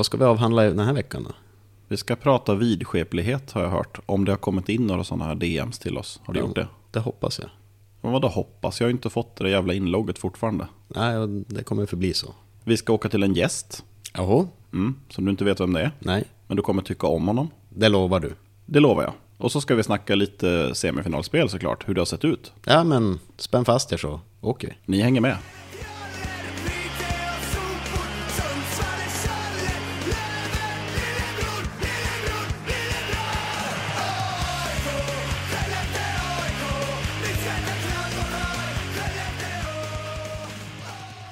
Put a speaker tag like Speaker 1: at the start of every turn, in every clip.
Speaker 1: Vad ska vi avhandla den här veckan då?
Speaker 2: Vi ska prata vidskeplighet har jag hört. Om det har kommit in några sådana här DMs till oss. Har du gjort det?
Speaker 1: Det hoppas jag.
Speaker 2: Men vadå hoppas? Jag har inte fått det jävla inlogget fortfarande.
Speaker 1: Nej, det kommer förbli så.
Speaker 2: Vi ska åka till en gäst.
Speaker 1: Jaha?
Speaker 2: Mm, som du inte vet vem det är.
Speaker 1: Nej,
Speaker 2: Men du kommer tycka om honom.
Speaker 1: det lovar du.
Speaker 2: Det lovar jag. Och så ska vi snacka lite semifinalspel såklart. Hur det har sett ut.
Speaker 1: Ja, men spänn fast er så. Okej.
Speaker 2: Ni hänger med.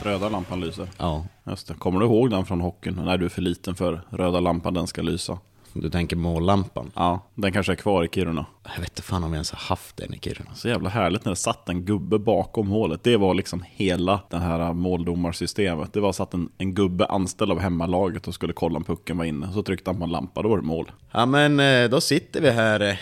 Speaker 2: Röda lampan lyser.
Speaker 1: Ja,
Speaker 2: Just det. Kommer du ihåg den från hockeyn? Nej, du är för liten för röda lampan, den ska lysa.
Speaker 1: du tänker mållampan.
Speaker 2: Ja, den kanske är kvar i Kiruna.
Speaker 1: Jag vet inte fan om vi ens har haft den i Kiruna.
Speaker 2: Så jävla härligt när det satt en gubbe bakom hålet. Det var liksom hela det här måldomarsystemet. Det var satt en, en gubbe anställd av hemmalaget och skulle kolla om pucken var inne. Så tryckte han på en lampa, då var det mål.
Speaker 1: Ja, men eh, då sitter vi här eh,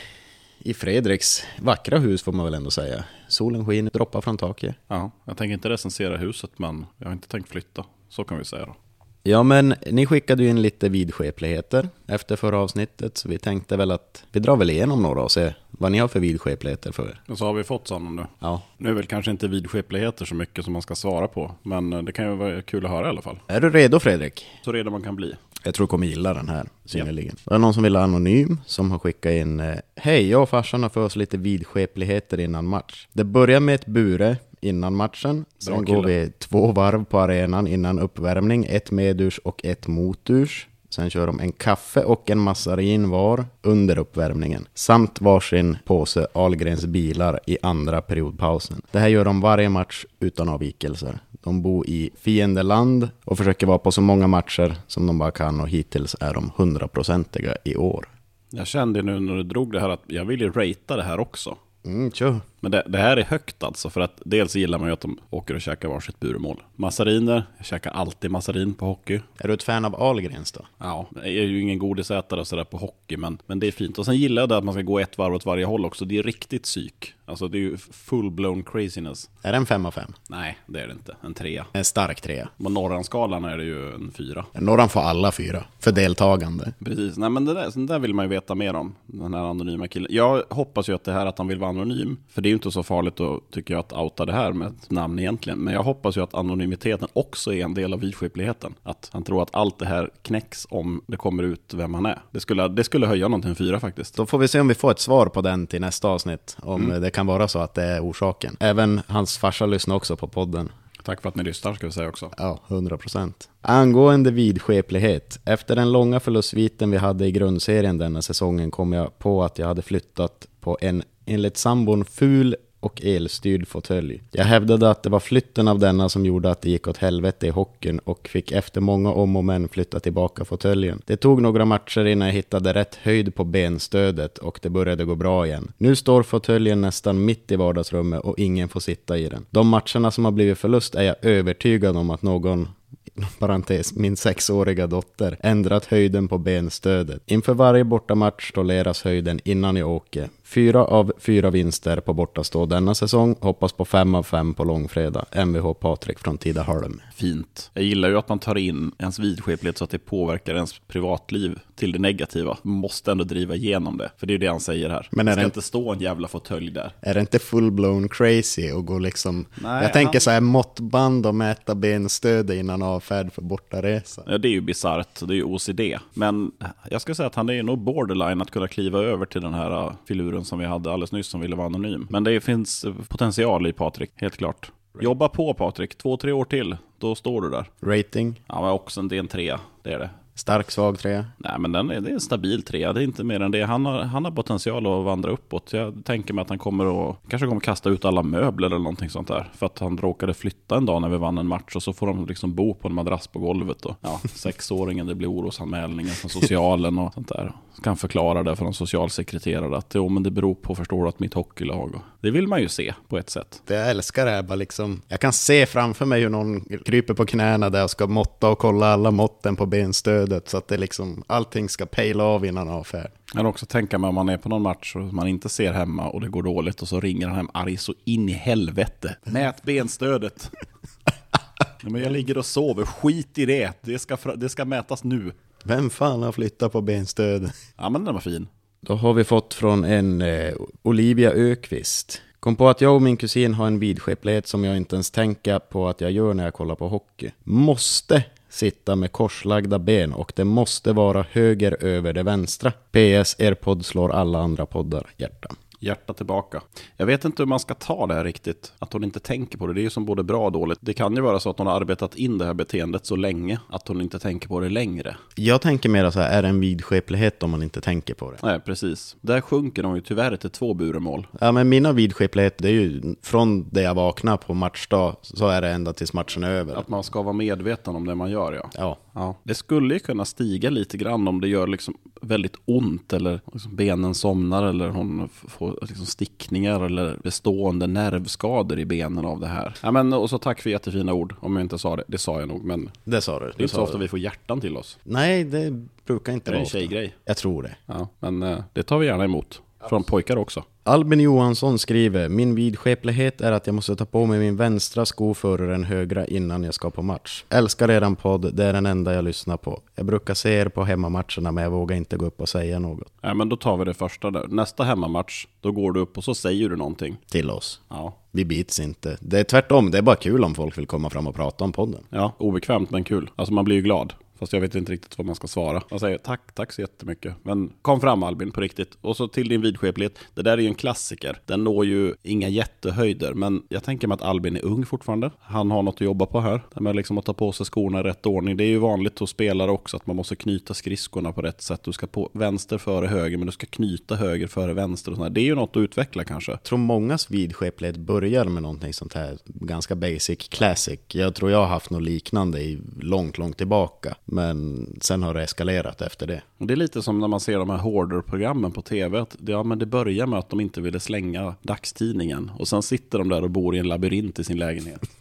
Speaker 1: i Fredriks vackra hus får man väl ändå säga. Solen skiner, droppar från taket.
Speaker 2: Ja, jag tänker inte recensera huset, men jag har inte tänkt flytta. Så kan vi säga då.
Speaker 1: Ja, men ni skickade ju in lite vidskepligheter efter förra avsnittet, så vi tänkte väl att vi drar väl igenom några och ser vad ni har för vidskepligheter för er.
Speaker 2: Och så har vi fått sådana nu.
Speaker 1: Ja.
Speaker 2: Nu är väl kanske inte vidskepligheter så mycket som man ska svara på, men det kan ju vara kul att höra i alla fall.
Speaker 1: Är du redo Fredrik?
Speaker 2: Så redo man kan bli.
Speaker 1: Jag tror du kommer gilla den här synnerligen. Det är någon som vill ha anonym som har skickat in eh, Hej, jag och farsan har för oss lite vidskepligheter innan match. Det börjar med ett bure innan matchen. Sen går vi två varv på arenan innan uppvärmning. Ett medurs och ett moturs. Sen kör de en kaffe och en massarin var under uppvärmningen. Samt varsin påse Ahlgrens bilar i andra periodpausen. Det här gör de varje match utan avvikelser. De bor i fiendeland och försöker vara på så många matcher som de bara kan och hittills är de hundraprocentiga i år.
Speaker 2: Jag kände nu när du drog det här att jag vill ju ratea det här också.
Speaker 1: Mm, kör.
Speaker 2: Men det, det här är högt alltså, för att dels gillar man ju att de åker och käkar varsitt buremål. Massariner, jag käkar alltid massarin på hockey.
Speaker 1: Är du ett fan av Ahlgrens då?
Speaker 2: Ja, jag är ju ingen godisätare och sådär på hockey, men, men det är fint. Och sen gillar jag det att man ska gå ett varv åt varje håll också. Det är riktigt psyk. Alltså det är ju full-blown craziness.
Speaker 1: Är det en 5 av 5?
Speaker 2: Nej, det är det inte. En trea.
Speaker 1: En stark trea.
Speaker 2: På Norranskalan är det ju en fyra.
Speaker 1: Norran får alla fyra för deltagande.
Speaker 2: Precis, nej men det där, där vill man ju veta mer om, den här anonyma killen. Jag hoppas ju att det här att han vill vara anonym, för det är ju inte så farligt att, tycker jag, att outa det här med ett namn egentligen. Men jag hoppas ju att anonymiteten också är en del av vidskepligheten. Att han tror att allt det här knäcks om det kommer ut vem han är. Det skulle, det skulle höja en fyra faktiskt.
Speaker 1: Då får vi se om vi får ett svar på den till nästa avsnitt. Om det kan vara så att det är orsaken. Även hans farsa lyssnar också på podden.
Speaker 2: Tack för att ni lyssnar ska vi säga också.
Speaker 1: Ja, 100 procent. Angående vidskeplighet. Efter den långa förlustsviten vi hade i grundserien denna säsongen kom jag på att jag hade flyttat på en, enligt sambon, ful och elstyrd fåtölj. Jag hävdade att det var flytten av denna som gjorde att det gick åt helvete i hockeyn och fick efter många om och men flytta tillbaka fåtöljen. Det tog några matcher innan jag hittade rätt höjd på benstödet och det började gå bra igen. Nu står fåtöljen nästan mitt i vardagsrummet och ingen får sitta i den. De matcherna som har blivit förlust är jag övertygad om att någon inom parentes, min sexåriga dotter, ändrat höjden på benstödet. Inför varje bortamatch toleras höjden innan jag åker. Fyra av fyra vinster på bortastå denna säsong. Hoppas på fem av fem på långfredag. Mvh Patrik från Tidaholm.
Speaker 2: Fint. Jag gillar ju att man tar in ens vidskeplighet så att det påverkar ens privatliv till det negativa. Man måste ändå driva igenom det, för det är ju det han säger här.
Speaker 1: Men
Speaker 2: det
Speaker 1: är
Speaker 2: ska
Speaker 1: det-
Speaker 2: inte stå en jävla fåtölj där.
Speaker 1: Är det inte full-blown crazy och gå liksom...
Speaker 2: Nej,
Speaker 1: jag tänker
Speaker 2: han-
Speaker 1: så här måttband och mäta benstödet innan avfärd för bortaresa.
Speaker 2: Ja, det är ju bisarrt, det är ju OCD. Men jag ska säga att han är nog borderline att kunna kliva över till den här uh, filuren som vi hade alldeles nyss som ville vara anonym. Men det finns potential i Patrik, helt klart. Jobba på Patrik, två, tre år till, då står du där.
Speaker 1: Rating?
Speaker 2: Ja, men också en, det är en trea, det är det.
Speaker 1: Stark, svag trea?
Speaker 2: Nej, men den är, det är en stabil trea, det är inte mer än det. Han har, han har potential att vandra uppåt. Jag tänker mig att han kommer att, kanske kommer kasta ut alla möbler eller någonting sånt där. För att han råkade flytta en dag när vi vann en match och så får de liksom bo på en madrass på golvet. Och, ja, sexåringen, det blir orosanmälningar från socialen och sånt där. Kan förklara det för en socialsekreterare att jo, men det beror på, förstår du, att mitt hockeylag. Det vill man ju se på ett sätt.
Speaker 1: Det jag älskar är bara liksom, jag kan se framför mig hur någon kryper på knäna där och ska måtta och kolla alla måtten på benstödet så att det liksom, allting ska pejla av innan avfärd.
Speaker 2: Jag kan också tänka mig om man är på någon match och man inte ser hemma och det går dåligt och så ringer han hem arg så in i helvete. Mät benstödet. Men jag ligger och sover, skit i det. Det ska, det ska mätas nu.
Speaker 1: Vem fan har flyttat på benstöd?
Speaker 2: Ja men den var fin.
Speaker 1: Då har vi fått från en eh, Olivia Ökvist. Kom på att jag och min kusin har en vidskeplighet som jag inte ens tänker på att jag gör när jag kollar på hockey. Måste sitta med korslagda ben och det måste vara höger över det vänstra. PS, er podd slår alla andra poddar. Hjärta.
Speaker 2: Hjärta tillbaka. Jag vet inte hur man ska ta det här riktigt. Att hon inte tänker på det. Det är ju som både bra och dåligt. Det kan ju vara så att hon har arbetat in det här beteendet så länge att hon inte tänker på det längre.
Speaker 1: Jag tänker mer så här, är det en vidskeplighet om man inte tänker på det?
Speaker 2: Nej, precis. Där sjunker hon ju tyvärr till två buremål.
Speaker 1: Ja, men mina vidskepligheter, det är ju från det jag vaknar på matchdag, så är det ända tills matchen är över.
Speaker 2: Att man ska vara medveten om det man gör, ja.
Speaker 1: Ja,
Speaker 2: Ja, det skulle ju kunna stiga lite grann om det gör liksom väldigt ont eller liksom benen somnar eller hon får liksom stickningar eller bestående nervskador i benen av det här. Ja, men, och så tack för jättefina ord, om jag inte sa det. Det sa jag nog, men
Speaker 1: det sa du.
Speaker 2: det är inte så ofta vi får hjärtan till oss.
Speaker 1: Nej, det brukar inte
Speaker 2: Det är
Speaker 1: vara
Speaker 2: en tjejgrej.
Speaker 1: Jag tror det.
Speaker 2: Ja, men eh, det tar vi gärna emot. Från pojkar också.
Speaker 1: Albin Johansson skriver, min vidskeplighet är att jag måste ta på mig min vänstra sko före den högra innan jag ska på match. Älskar eran podd, det är den enda jag lyssnar på. Jag brukar se er på hemmamatcherna men jag vågar inte gå upp och säga något
Speaker 2: Ja, men då tar vi det första där. Nästa hemmamatch, då går du upp och så säger du någonting.
Speaker 1: till oss.
Speaker 2: Ja,
Speaker 1: Vi bits inte. Det är tvärtom, det är bara kul om folk vill komma fram och prata om podden.
Speaker 2: ja obekvämt men kul. Alltså man blir ju glad. Fast jag vet inte riktigt vad man ska svara. Man säger tack, tack så jättemycket. Men kom fram Albin på riktigt. Och så till din vidskeplighet. Det där är ju en klassiker. Den når ju inga jättehöjder. Men jag tänker mig att Albin är ung fortfarande. Han har något att jobba på här. Det med liksom att ta på sig skorna i rätt ordning. Det är ju vanligt hos spelare också att man måste knyta skridskorna på rätt sätt. Du ska på vänster före höger men du ska knyta höger före vänster. Och. Det är ju något att utveckla kanske.
Speaker 1: Jag tror mångas vidskeplighet börjar med någonting sånt här ganska basic classic. Jag tror jag har haft något liknande i långt, långt tillbaka. Men sen har det eskalerat efter det.
Speaker 2: Det är lite som när man ser de här hoarder-programmen på tv. Det, ja, men det börjar med att de inte ville slänga dagstidningen. Och sen sitter de där och bor i en labyrint i sin lägenhet.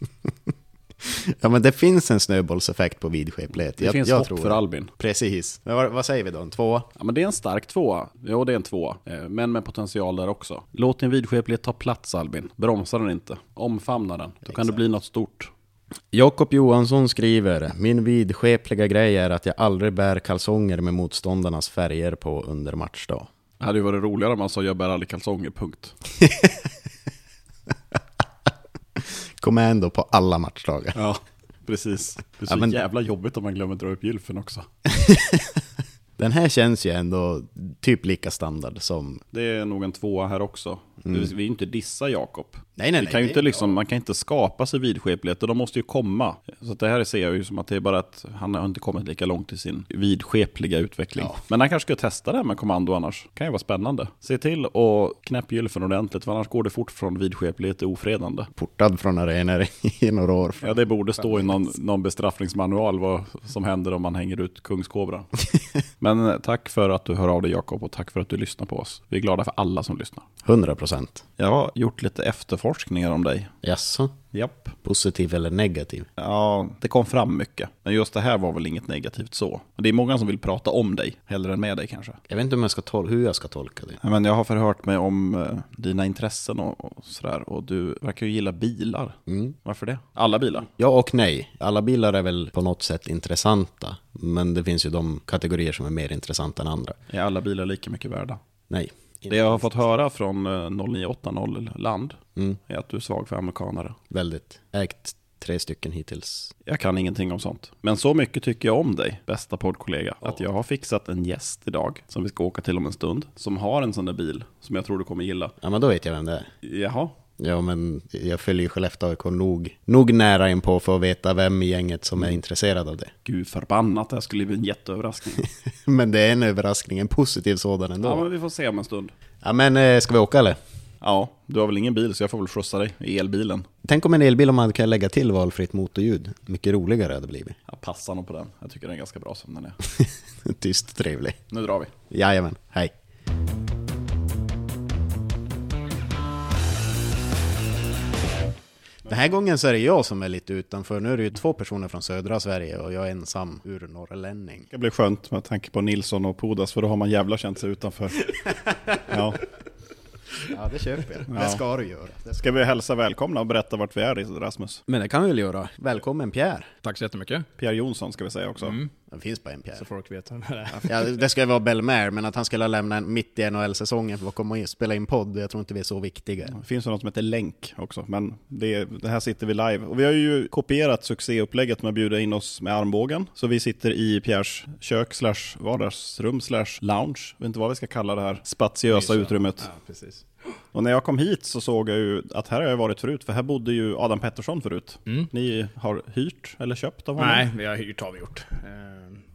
Speaker 1: Ja men det finns en snöbollseffekt på vidskeplighet.
Speaker 2: Det
Speaker 1: jag,
Speaker 2: finns
Speaker 1: jag
Speaker 2: hopp
Speaker 1: tror
Speaker 2: för
Speaker 1: det.
Speaker 2: Albin.
Speaker 1: Precis. Men vad, vad säger vi då? En tvåa?
Speaker 2: Ja, men det är en stark tvåa. Jo, det är en tvåa. Eh, Men med potential där också. Låt din vidskeplighet ta plats Albin. Bromsa den inte. Omfamna den. Då kan det bli något stort.
Speaker 1: Jakob Johansson skriver, min vidskepliga grej är att jag aldrig bär kalsonger med motståndarnas färger på under matchdag.
Speaker 2: Det hade ju varit roligare om man sa jag bär aldrig kalsonger, punkt.
Speaker 1: Commando på alla matchdagar.
Speaker 2: Ja, precis. Det är så
Speaker 1: Ja, men-
Speaker 2: jävla jobbigt om man glömmer dra upp gylfen också.
Speaker 1: Den här känns ju ändå typ lika standard som...
Speaker 2: Det är nog en tvåa här också. Vi vill ju inte dissa Jakob.
Speaker 1: Nej, nej,
Speaker 2: Vi kan ju
Speaker 1: det-
Speaker 2: inte liksom, man kan inte skapa sig vidskepligheter, de måste ju komma. Så det här ser jag ju som att det är bara att han har inte kommit lika långt i sin vidskepliga utveckling. Men han kanske ska testa det här med kommando annars. kan ju vara spännande. Se till att knäpp gylfen ordentligt, för annars går det fort från vidskeplighet till ofredande.
Speaker 1: Portad från arenor i några år.
Speaker 2: Ja, det borde stå i någon, någon bestraffningsmanual vad som händer om man hänger ut kungskobra. Men tack för att du hör av dig Jakob och tack för att du lyssnar på oss. Vi är glada för alla som lyssnar.
Speaker 1: 100 procent.
Speaker 2: Jag har gjort lite efterforskningar om dig.
Speaker 1: Jaså?
Speaker 2: Japp.
Speaker 1: Positiv eller negativ?
Speaker 2: Ja, det kom fram mycket. Men just det här var väl inget negativt så. Men Det är många som vill prata om dig, hellre än med dig kanske.
Speaker 1: Jag vet inte om jag ska tol- hur jag ska tolka det.
Speaker 2: Ja, Men jag har förhört mig om eh, dina intressen och, och sådär. Och du verkar ju gilla bilar.
Speaker 1: Mm.
Speaker 2: Varför det? Alla bilar?
Speaker 1: Ja och nej. Alla bilar är väl på något sätt intressanta. Men det finns ju de kategorier som är mer intressanta än andra.
Speaker 2: Är alla bilar lika mycket värda?
Speaker 1: Nej.
Speaker 2: Det jag har fått höra från eh, 0980 Land
Speaker 1: Mm.
Speaker 2: är att du är svag för amerikanare.
Speaker 1: Väldigt. Ägt tre stycken hittills.
Speaker 2: Jag kan ingenting om sånt. Men så mycket tycker jag om dig, bästa poddkollega, att jag har fixat en gäst idag som vi ska åka till om en stund. Som har en sån där bil som jag tror du kommer gilla.
Speaker 1: Ja men då vet jag vem det är.
Speaker 2: Jaha,
Speaker 1: Ja men jag följer ju Skellefteå AIK nog, nog nära in på för att veta vem i gänget som är intresserad av det.
Speaker 2: gud förbannat, det här skulle bli en jätteöverraskning.
Speaker 1: Men det är en överraskning, en positiv sådan ändå.
Speaker 2: ja, men vi får se om en stund.
Speaker 1: Ja men eh, ska vi åka eller?
Speaker 2: Ja, du har väl ingen bil så jag får väl skjutsa dig i elbilen.
Speaker 1: Tänk om en elbil om man kan lägga till valfritt motorljud. Mycket roligare hade det blivit.
Speaker 2: Jag passar nog på den. Jag tycker den är ganska bra som den är.
Speaker 1: Tyst trevlig.
Speaker 2: Nu drar vi.
Speaker 1: Jajamän, hej. Den här gången så är det jag som är lite utanför. Nu är det ju två personer från södra Sverige och jag är ensam ur norrlänning.
Speaker 2: Det blir skönt med tanke på Nilsson och Podas för då har man jävla känt sig utanför. Ja.
Speaker 1: Ja, det köper jag. Det ska du göra. Det ska...
Speaker 2: Ska vi hälsa välkomna och berätta vart vi är Rasmus?
Speaker 1: Men det kan vi väl göra. Välkommen Pierre.
Speaker 3: Tack så jättemycket.
Speaker 2: Pierre Jonsson ska vi säga också.
Speaker 3: Mm.
Speaker 1: Det finns bara en Pierre.
Speaker 3: Så folk vet vem det är.
Speaker 1: Ja, det ska ju vara Belmer, men att han skulle lämna en mitt i NHL-säsongen för att komma och spela in podd, jag tror inte vi är så viktiga.
Speaker 2: Det finns ju något som heter länk också, men det, det här sitter vi live. Och vi har ju kopierat succéupplägget med att bjuda in oss med armbågen. Så vi sitter i Pierres kök slash vardagsrum slash lounge. Jag vet inte vad vi ska kalla det här spatiösa utrymmet.
Speaker 3: Ja, precis.
Speaker 2: Och när jag kom hit så såg jag ju att här har jag varit förut, för här bodde ju Adam Pettersson förut.
Speaker 3: Mm.
Speaker 2: Ni har hyrt eller köpt av honom?
Speaker 3: Nej, vi har hyrt har vi gjort.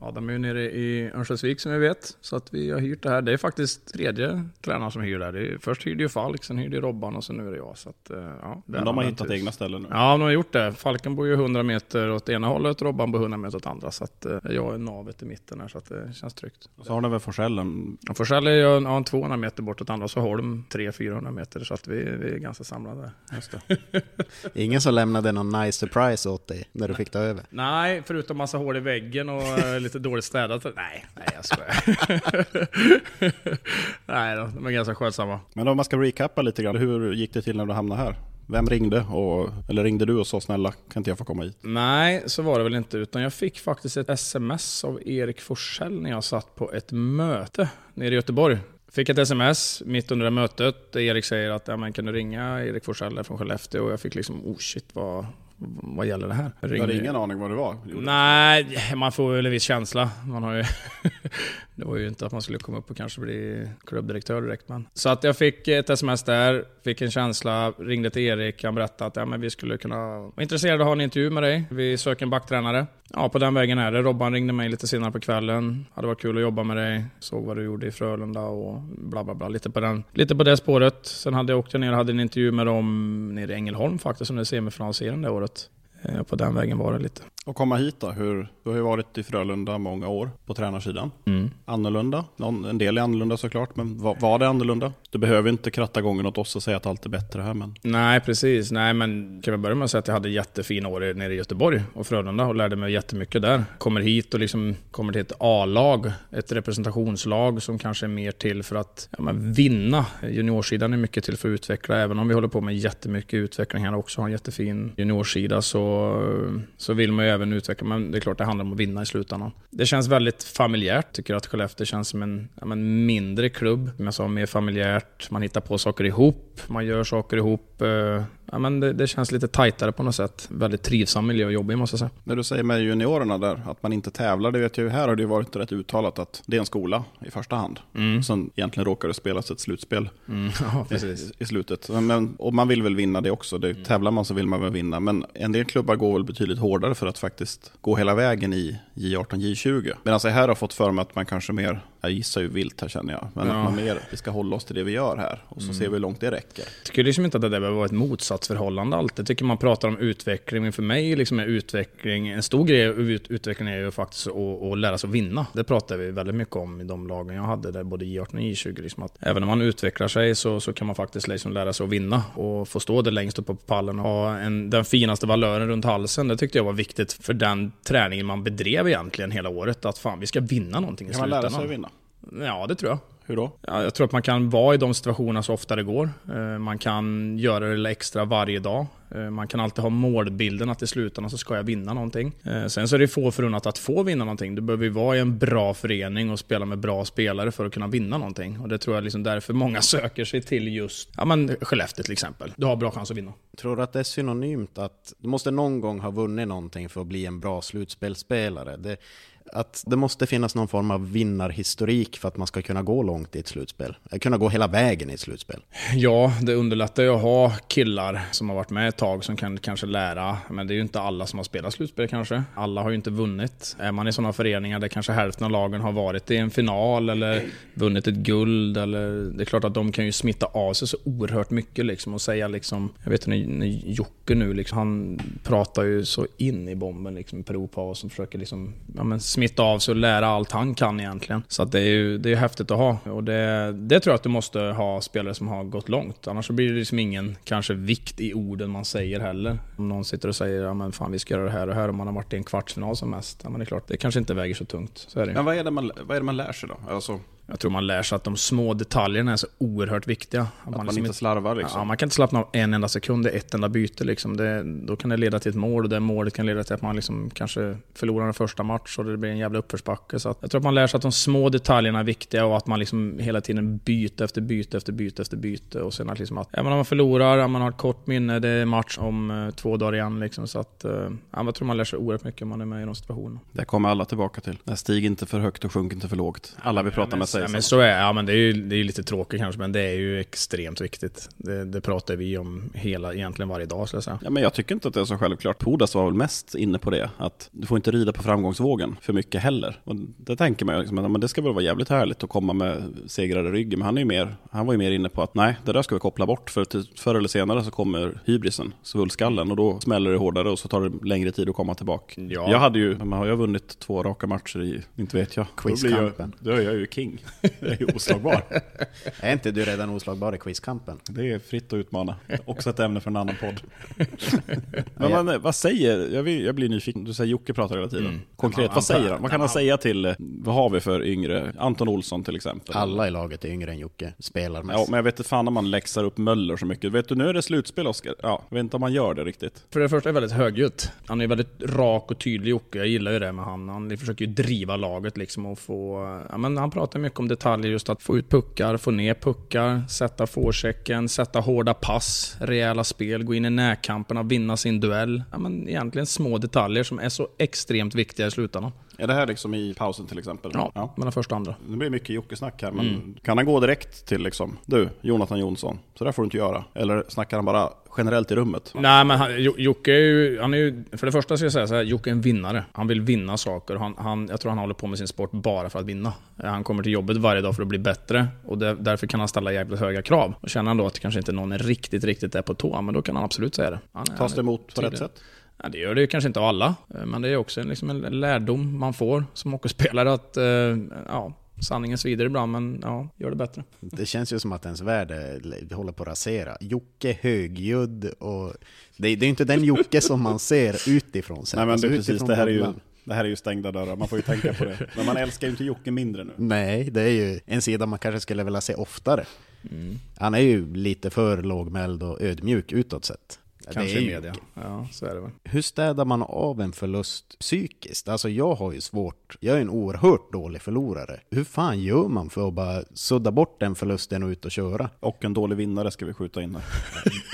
Speaker 3: Eh, Adam är ju nere i Örnsköldsvik som vi vet, så att vi har hyrt det här. Det är faktiskt tredje tränaren som hyr där. Det först hyrde ju Falk, sen hyrde Robban och sen nu är det jag. Så att, eh, ja,
Speaker 2: Men de har hittat egna ställen nu?
Speaker 3: Ja, de har gjort det. Falken bor ju 100 meter åt ena hållet, Robban bor 100 meter åt andra. Så att eh, jag är navet i mitten här, så att det känns tryggt.
Speaker 2: Och så har ni väl Forsellen?
Speaker 3: Och Forsell är ju ja, 200 meter bort åt andra, så Holm 300-400 meter. Så att vi, vi är ganska samlade.
Speaker 2: Just det.
Speaker 1: Ingen som lämnade någon nice surprise åt dig när du fick ta över.
Speaker 3: Nej, förutom massa hål i väggen och eh, lite dåligt städat. Nej, nej jag skojar. nej då, de är ganska skötsamma.
Speaker 2: Men om man ska recappa lite grann, hur gick det till när du hamnade här? Vem ringde? Och, eller ringde du och sa snälla, kan inte jag få komma hit?
Speaker 3: Nej, så var det väl inte. Utan jag fick faktiskt ett sms av Erik Forsell när jag satt på ett möte nere i Göteborg. Fick ett sms mitt under det mötet där Erik säger att ja, men kan du ringa Erik Forsell från Skellefteå? Och jag fick liksom, oh shit, vad, vad gäller det här?
Speaker 2: Du hade ingen aning vad det var?
Speaker 3: Nej, man får väl en viss känsla. Man har ju det var ju inte att man skulle komma upp och kanske bli klubbdirektör direkt. Men. Så att jag fick ett sms där, fick en känsla, ringde till Erik, han berättade att ja, men vi skulle kunna vara intresserade av att ha en intervju med dig. Vi söker en backtränare. Ja, på den vägen är det. Robban ringde mig lite senare på kvällen. Hade varit kul att jobba med dig. Såg vad du gjorde i Frölunda och bla bla bla. Lite på, den, lite på det spåret. Sen hade jag åkt ner och hade en intervju med dem nere i Ängelholm faktiskt, under semifinalserien det året. Eh, På den vägen var det lite.
Speaker 2: Och komma hit då? Hur, du har ju varit i Frölunda många år på tränarsidan.
Speaker 3: Mm.
Speaker 2: Annorlunda? Någon, en del är annorlunda såklart, men var, var det annorlunda? Du behöver inte kratta gången åt oss och säga att allt är bättre här, men...
Speaker 3: Nej, precis. Nej, men kan vi börja med att säga att jag hade jättefina år nere i Göteborg och Frölunda och lärde mig jättemycket där. Kommer hit och liksom kommer till ett A-lag, ett representationslag som kanske är mer till för att ja, men vinna. Juniorsidan är mycket till för att utveckla, även om vi håller på med jättemycket utveckling här också, har en jättefin juniorsida så, så vill man ju även utveckla. Men det är klart det handlar om att vinna i slutändan. Det känns väldigt familjärt, tycker att Skellefteå känns som en ja, men mindre klubb. Som jag sa, mer familjärt. Man hittar på saker ihop, man gör saker ihop. eh, Ja, men det, det känns lite tajtare på något sätt. Väldigt trivsam miljö och jobbig måste jag säga.
Speaker 2: När du säger med juniorerna där, att man inte tävlar, det vet jag ju. Här har det ju varit rätt uttalat att det är en skola i första hand.
Speaker 3: Mm.
Speaker 2: Sen egentligen råkar det spelas ett slutspel
Speaker 3: Ja,
Speaker 2: i, i slutet. Men, och man vill väl vinna det också. Det, Tävlar man så vill man väl vinna. Men en del klubbar går väl betydligt hårdare för att faktiskt gå hela vägen i J18, J20. Medan jag här har fått för mig att man kanske mer, jag gissar ju vilt här känner jag, men
Speaker 3: Ja.
Speaker 2: att man mer, vi ska hålla oss till det vi gör här. Och så ser vi hur långt det räcker.
Speaker 3: Jag tycker liksom inte att det där behöver vara ett motsatsförhållande alltid. Jag tycker man pratar om utveckling, men för mig liksom är utveckling, en stor grej ut, utveckling är ju faktiskt att, att lära sig att vinna. Det pratar vi väldigt mycket om i de lagen jag hade, där både J18 och J20. Liksom att även om man utvecklar sig så, så kan man faktiskt liksom lära sig att vinna och få stå där längst upp på pallen och ha en, den finaste valören runt halsen. Det tyckte jag var viktigt för den träningen man bedrev egentligen hela året. Att fan, vi ska vinna någonting i
Speaker 2: Kan man lära sig att
Speaker 3: slutändan.
Speaker 2: vinna?
Speaker 3: Ja, det tror jag.
Speaker 2: Hur då?
Speaker 3: Ja, jag tror att man kan vara i de situationerna så ofta det går. Eh, Man kan göra det extra varje dag. Eh, Man kan alltid ha målbilden att i slutändan så ska jag vinna någonting. Eh, Sen så är det få förunnat att få vinna någonting. Du behöver ju vara i en bra förening och spela med bra spelare för att kunna vinna någonting. Och det tror jag liksom därför många söker sig till just ja, men Skellefteå till exempel. Du har bra chans att vinna.
Speaker 1: Tror du att det är synonymt att du måste någon gång ha vunnit någonting för att bli en bra slutspelsspelare? Det, att det måste finnas någon form av vinnarhistorik för att man ska kunna gå långt i ett slutspel. Kunna gå hela vägen i ett slutspel.
Speaker 3: Ja, det underlättar ju att ha killar som har varit med ett tag som kan kanske lära. Men det är ju inte alla som har spelat slutspel kanske. Alla har ju inte vunnit. Är man i sådana föreningar där kanske hälften av lagen har varit i en final eller vunnit ett guld. Eller, det är klart att de kan ju smitta av sig så oerhört mycket liksom och säga liksom... Jag vet när, när Jocke nu liksom, han pratar ju så in i bomben liksom i provpaus som försöker liksom, ja, men smitta av sig och lära allt han kan egentligen. Så att det är ju det är häftigt att ha. Och det, det tror jag att du måste ha spelare som har gått långt. Annars så blir det liksom ingen kanske vikt i orden man säger heller. Om någon sitter och säger ja men fan vi ska göra det här och här och man har varit i en kvartsfinal som mest. Ja men det är klart, det kanske inte väger så tungt. Så är det.
Speaker 2: Men vad är det man, vad är det man lär sig då? Alltså,
Speaker 3: jag tror man lär sig att de små detaljerna är så oerhört viktiga.
Speaker 2: Att, man,
Speaker 3: liksom
Speaker 2: inte slarvar liksom.
Speaker 3: Ja, man kan inte slappna av en enda sekund i ett enda byte. Liksom. Det, då kan det leda till ett mål och det målet kan leda till att man liksom kanske förlorar en första match och det blir en jävla uppförsbacke. Så jag tror att man lär sig att de små detaljerna är viktiga och att man liksom hela tiden byter efter byte efter byte efter byte. Och sen att, liksom att om man förlorar, om man har ett kort minne, det är match om eh, två dagar igen. Liksom. Så att, eh, ja, jag tror man lär sig oerhört mycket om man är med i de situationerna.
Speaker 2: Det kommer alla tillbaka till. Stig inte för högt och sjunk inte för lågt. Alla vi pratar
Speaker 3: ja,
Speaker 2: med säger
Speaker 3: ja, men så är ja, men det är ju det är lite tråkigt kanske, men det är ju extremt viktigt. Det, det pratar vi om hela, egentligen varje dag skulle jag säga.
Speaker 2: Ja, men jag tycker inte att det är så självklart. Podas var väl mest inne på det, att du får inte rida på framgångsvågen för mycket heller. Och det tänker man ju, liksom, men det ska väl vara jävligt härligt att komma med segrar i ryggen, men han, är ju mer, han var ju mer inne på att nej, det där ska vi koppla bort, för till, förr eller senare så kommer hybrisen, svulskallen, och då smäller det hårdare och så tar det längre tid att komma tillbaka.
Speaker 3: Ja.
Speaker 2: Jag hade ju, man har ju vunnit två raka matcher i, inte vet jag.
Speaker 1: Quizkampen.
Speaker 2: Då, blir jag, då är jag ju king. Jag är oslagbar.
Speaker 1: Är inte du redan oslagbar i quizkampen?
Speaker 2: Det är fritt att utmana. Också ett ämne för en annan podd. Men man, vad säger, jag, vill, jag blir nyfiken, du säger Jocke pratar hela tiden.
Speaker 3: Mm.
Speaker 2: Konkret,
Speaker 3: Ja,
Speaker 2: vad säger han? Vad kan han
Speaker 3: ja.
Speaker 2: säga till, eh, vad har vi för yngre, Anton Olsson till exempel?
Speaker 1: Alla i laget är yngre än Jocke, spelar
Speaker 2: Ja,
Speaker 1: mest.
Speaker 2: men jag vet inte fan om man läxar upp Möller så mycket. Vet du, nu är det slutspel Oskar. Ja, jag vet inte om man gör det riktigt.
Speaker 3: För det första är väldigt högljutt. Han är väldigt rak och tydlig Jocke. Jag gillar ju det med han. Han försöker ju driva laget liksom och få... Ja, men han pratar mycket om detaljer, just att få ut puckar, få ner puckar, sätta forechecken, sätta hårda pass, rejäla spel, gå in i närkamperna, vinna sin duell. Ja, men egentligen små detaljer som är så extremt viktiga i slutändan.
Speaker 2: Är det här liksom i pausen till exempel?
Speaker 3: Ja, mellan första och andra.
Speaker 2: Det blir mycket Jocke-snack här, men
Speaker 3: Mm.
Speaker 2: kan han gå direkt till liksom, du, Jonathan Jonsson, så där får du inte göra? Eller snackar han bara generellt i rummet?
Speaker 3: Nej, men han, Jo- Jocke är ju, han är ju... För det första ska jag säga så här, Jocke är en vinnare. Han vill vinna saker. Han, han, jag tror han håller på med sin sport bara för att vinna. Han kommer till jobbet varje dag för att bli bättre och där, därför kan han ställa jävligt höga krav. Och känner han då att kanske inte någon är riktigt, riktigt är på tå, men då kan han absolut säga det. Han,
Speaker 2: Tas det emot på rätt sätt?
Speaker 3: Ja, det gör det ju kanske inte alla, eh, men det är också en, liksom en lärdom man får som hockeyspelare att, eh, ja, sanningen svider ibland, men ja, gör det bättre.
Speaker 1: Det känns ju som att ens värld är- håller på att rasera. Jocke högljudd och det, är- det är inte den Jocke som man ser utifrån. sett.
Speaker 2: Nej men
Speaker 1: Alltså,
Speaker 2: det, precis, det här är, ju, det här är ju stängda dörrar, man får ju tänka på det. Men man älskar ju inte Jocke mindre nu.
Speaker 1: Nej, det är ju en sida man kanske skulle vilja se oftare.
Speaker 3: Mm.
Speaker 1: Han är ju lite för lågmäld och ödmjuk utåt sett.
Speaker 3: Kanske
Speaker 1: Det är
Speaker 3: i
Speaker 1: ju-
Speaker 3: media. Ja, så är det väl.
Speaker 1: Hur städar man av en förlust psykiskt? Alltså jag har ju svårt, jag är en oerhört dålig förlorare. Hur fan gör man för att bara sudda bort den förlusten och ut och köra?
Speaker 2: Och en dålig vinnare ska vi skjuta in här.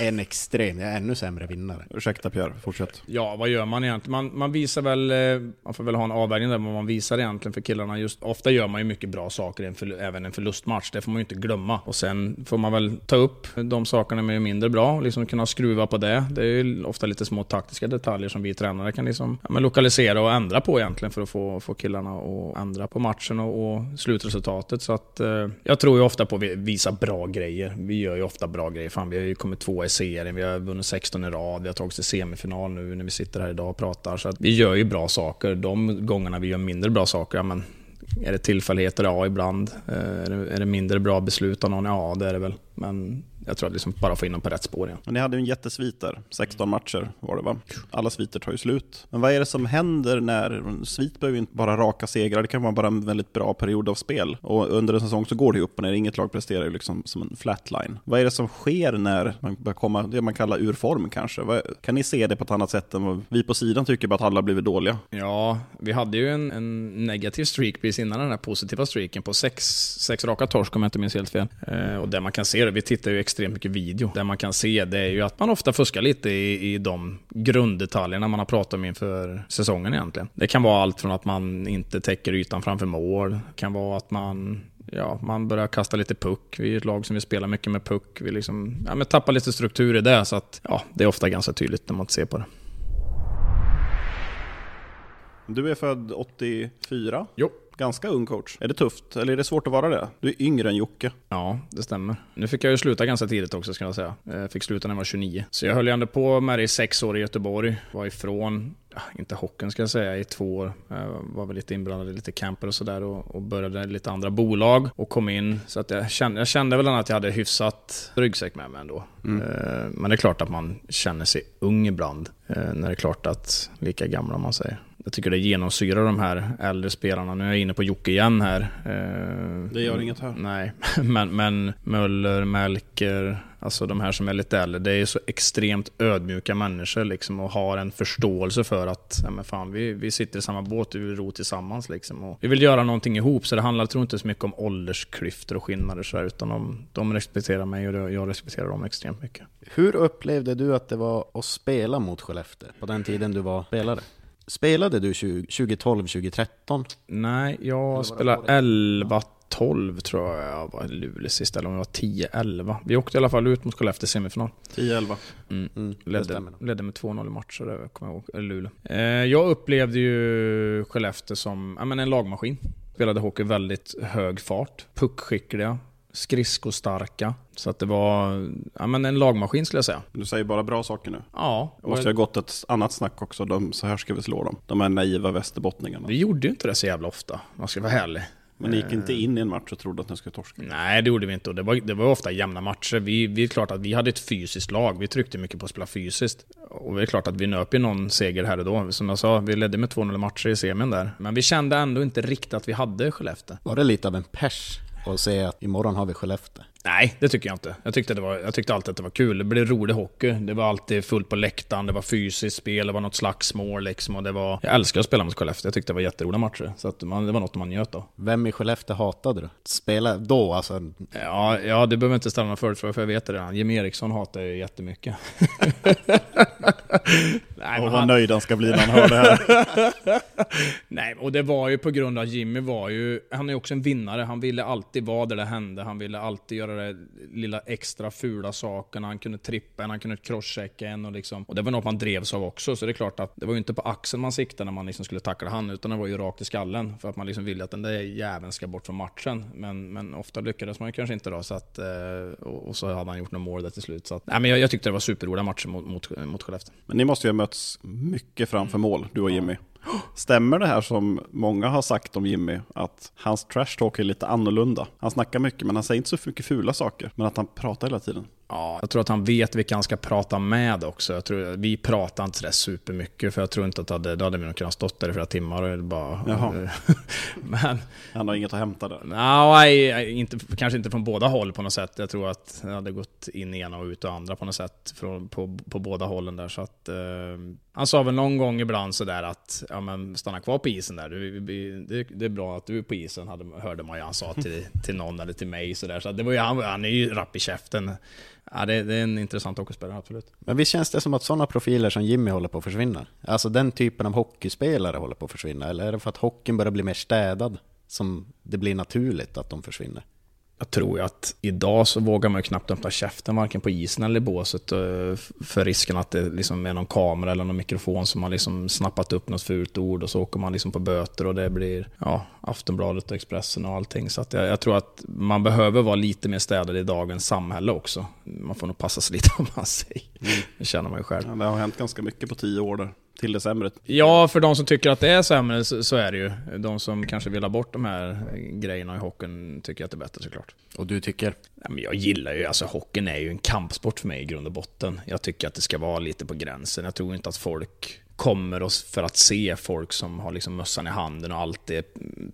Speaker 1: En extrem, jag är ännu sämre vinnare.
Speaker 2: Ursäkta Pierre, fortsätt.
Speaker 3: Ja, vad gör man egentligen? Man, man visar väl, eh, man får väl ha en avvägning där vad man visar egentligen för killarna. Just, ofta gör man ju mycket bra saker även en förlustmatch, det får man ju inte glömma. Och sen får man väl ta upp de sakerna med mindre bra och liksom kunna skruva på det. Det är ju ofta lite små taktiska detaljer som vi tränare kan liksom, ja, men lokalisera och ändra på egentligen för att få, få killarna att ändra på matchen och, och slutresultatet. Så att, eh, jag tror ju ofta på att visa bra grejer. Vi gör ju ofta bra grejer. Fan, vi har ju kommit två i serien, vi har vunnit 16 i rad, vi har tagit oss till semifinal nu när vi sitter här idag och pratar. Så att vi gör ju bra saker. De gångerna vi gör mindre bra saker, ja, men är det tillfälligheter? Ja, ibland. Eh, är det, är det mindre bra beslut av någon? Ja, det är det väl. Men jag tror att liksom bara få in dem på rätt spår igen.
Speaker 2: Men ni hade ju en jättesvit där, 16 matcher var det va? Alla sviter tar ju slut. Men vad är det som händer när, svit behöver ju inte bara raka segrar, det kan vara bara en väldigt bra period av spel. Och under en säsong så går det ju upp och ner, inget lag presterar ju liksom som en flatline. Vad är det som sker när man börjar komma, det man kallar ur form kanske? Kan ni se det på ett annat sätt än vad vi på sidan tycker bara att alla har blivit dåliga?
Speaker 3: Ja, vi hade ju en, en negativ streak precis innan den här positiva streaken på sex, sex raka torsk om jag inte minns helt fel. Eh, och där man kan se det, vi tittar ju extremt mycket video, där man kan se det är ju att man ofta fuskar lite i, i de grunddetaljerna man har pratat om inför säsongen egentligen. Det kan vara allt från att man inte täcker ytan framför mål, det kan vara att man Ja, man börjar kasta lite puck. Vi är ett lag som vill spela mycket med puck. Vi liksom, ja, men tappar lite struktur i det, så att ja, det är ofta ganska tydligt när man ser på det.
Speaker 2: Du är född 84?
Speaker 3: Jo.
Speaker 2: Ganska ung coach. Är det tufft, eller är det svårt att vara det? Du är yngre än Jocke.
Speaker 3: Ja, det stämmer. Nu fick jag ju sluta ganska tidigt också, ska jag säga. Jag fick sluta när jag var 29. Så jag höll ju ändå på med det i sex år i Göteborg. Var ifrån, inte hockeyn ska jag säga, i två år. Jag var väl lite inblandad i lite camper och sådär och, och började lite andra bolag och kom in. Så att jag kände, jag kände väl att jag hade hyfsat ryggsäck med mig ändå. Eh, Men det är klart att man känner sig ung ibland. Eh, När det är klart att, lika gamla man säger. Jag tycker det genomsyrar de här äldre spelarna. Nu är jag inne på Jocke igen här. Eh,
Speaker 2: Det gör inget här.
Speaker 3: Nej, men, men Möller, Melker, alltså de här som är lite äldre, det är så extremt ödmjuka människor liksom och har en förståelse för att ja, men fan, vi, vi sitter i samma båt och vi vill ro tillsammans. Liksom, och vi vill göra någonting ihop, så det handlar tror jag inte så mycket om åldersklyftor och skillnader, så här, utan de, de respekterar mig och jag respekterar dem extremt mycket.
Speaker 1: Hur upplevde du att det var att spela mot Skellefteå på den tiden du var spelare? Spelade du 2012-2013?
Speaker 3: Nej, jag spelade 11 12 tror jag jag var i Luleå sist, eller om det var 10-11. Vi åkte i alla fall ut mot Skellefteå semifinal.
Speaker 2: 10-11.
Speaker 3: Mm.
Speaker 1: Mm,
Speaker 3: Ledde, ledde med 2-0 i matcher, det kommer jag ihåg. Luleå. Eh, jag upplevde ju Skellefteå som ja, men en lagmaskin. Spelade hockey väldigt hög fart. Puckskickliga. Skridskostarka. Så att det var ja, men en lagmaskin skulle jag säga.
Speaker 2: Du säger bara bra saker nu.
Speaker 3: Ja,
Speaker 2: Det måste ju ha gått ett annat snack också. De, så här ska vi slå dem. De här naiva västerbottningarna.
Speaker 3: vi gjorde ju inte det så jävla ofta, man ska vara ärlig.
Speaker 2: Men ni gick inte in i en match och trodde att ni skulle torska.
Speaker 3: Nej, det gjorde vi inte. Och det, var, det var ofta jämna matcher. Vi, vi är klart att vi hade ett fysiskt lag. Vi tryckte mycket på att spela fysiskt. Och det är klart att vi nöp ju någon seger här och då. Som jag sa, vi ledde med 2-0 matcher i semin där. Men vi kände ändå inte riktigt att vi hade Skellefteå.
Speaker 1: Var det lite av en pers att se att imorgon har vi Skellefteå?
Speaker 3: Nej, det tycker jag inte. Jag tyckte, det var, jag tyckte alltid att det var kul. Det blev rolig hockey. Det var alltid fullt på läktaren, det var fysiskt spel, det var något slagsmål liksom. Och det var... Jag älskar att spela mot Skellefteå. Jag tyckte det var jätteroliga matcher. Så att man, det var något man njöt av.
Speaker 1: Vem i Skellefteå hatade du? Spela då alltså?
Speaker 3: Ja, ja, du behöver inte ställa några följdfrågor för jag vet det redan. Jim Eriksson hatar jag jättemycket. Nej,
Speaker 2: Och vad
Speaker 3: han,
Speaker 2: nöjd han ska bli när han hör det här.
Speaker 3: nej, och det var ju på grund av Jimmy var ju, han är ju också en vinnare. Han ville alltid vara där det hände. Han ville alltid göra det lilla extra fula sakerna. Han kunde trippa en, han kunde crosschecka en och liksom. Och det var något man drevs av också. Så det är klart att det var ju inte på axeln man siktade när man liksom skulle tackla han, utan det var ju rakt i skallen. För att man liksom ville att den där jäveln ska bort från matchen. Men, men ofta lyckades man ju kanske inte då. Så att, eh, och, så hade han gjort något mål där till slut. Så att, nej, men jag, jag tyckte det var superroliga matcher mot, mot, mot Skellefteå.
Speaker 2: Men ni måste ju ha möts mycket framför mål, du och Jimmy. Stämmer det här som många har sagt om Jimmy, att hans trash talk är lite annorlunda? Han snackar mycket, men han säger inte så mycket fula saker. Men att han pratar hela tiden.
Speaker 3: Ja, jag tror att han vet vilka han ska prata med också. Jag tror, vi pratar inte sådär supermycket, för jag tror inte att hade, då hade vi nog kunnat stått där i flera timmar och bara...
Speaker 2: Jaha.
Speaker 3: Men,
Speaker 2: Han har inget att hämta där.
Speaker 3: nej, inte, kanske inte från båda håll på något sätt. Jag tror att det hade gått in i ena och ut och andra på något sätt, från, på, på båda hållen där. Så att, eh, han sa väl någon gång ibland sådär att, ja men stanna kvar på isen där. Du, det, det är bra att du är på isen, hade, hörde man ju han sa till, till någon eller till mig sådär. Så det var ju, han, han är ju rapp i käften. Ja, det, det är en intressant hockeyspelare, absolut.
Speaker 1: Men visst känns det som att sådana profiler som Jimmy håller på att försvinna? Alltså den typen av hockeyspelare håller på att försvinna? Eller är det för att hockeyn börjar bli mer städad som det blir naturligt att de försvinner?
Speaker 3: Jag tror ju att idag så vågar man ju knappt öppna käften varken på isen eller i båset eh, för risken att det liksom är någon kamera eller någon mikrofon som har liksom snappat upp något fult ord och så åker man liksom på böter och det blir ja, Aftonbladet och Expressen och allting. Så att jag, jag tror att man behöver vara lite mer städad i dagens samhälle också. Man får nog passa sig lite vad man säger. Det känner man ju själv.
Speaker 2: Ja, det har hänt ganska mycket på tio år där. Till det sämre.
Speaker 3: Ja, för de som tycker att det är sämre så, så är det ju. De som kanske vill ha bort de här grejerna i hockeyn tycker att det är bättre såklart.
Speaker 1: Och du tycker?
Speaker 3: Ja, men jag gillar ju, alltså hockeyn är ju en kampsport för mig i grund och botten. Jag tycker att det ska vara lite på gränsen. Jag tror inte att folk kommer oss för att se folk som har liksom mössan i handen och allt är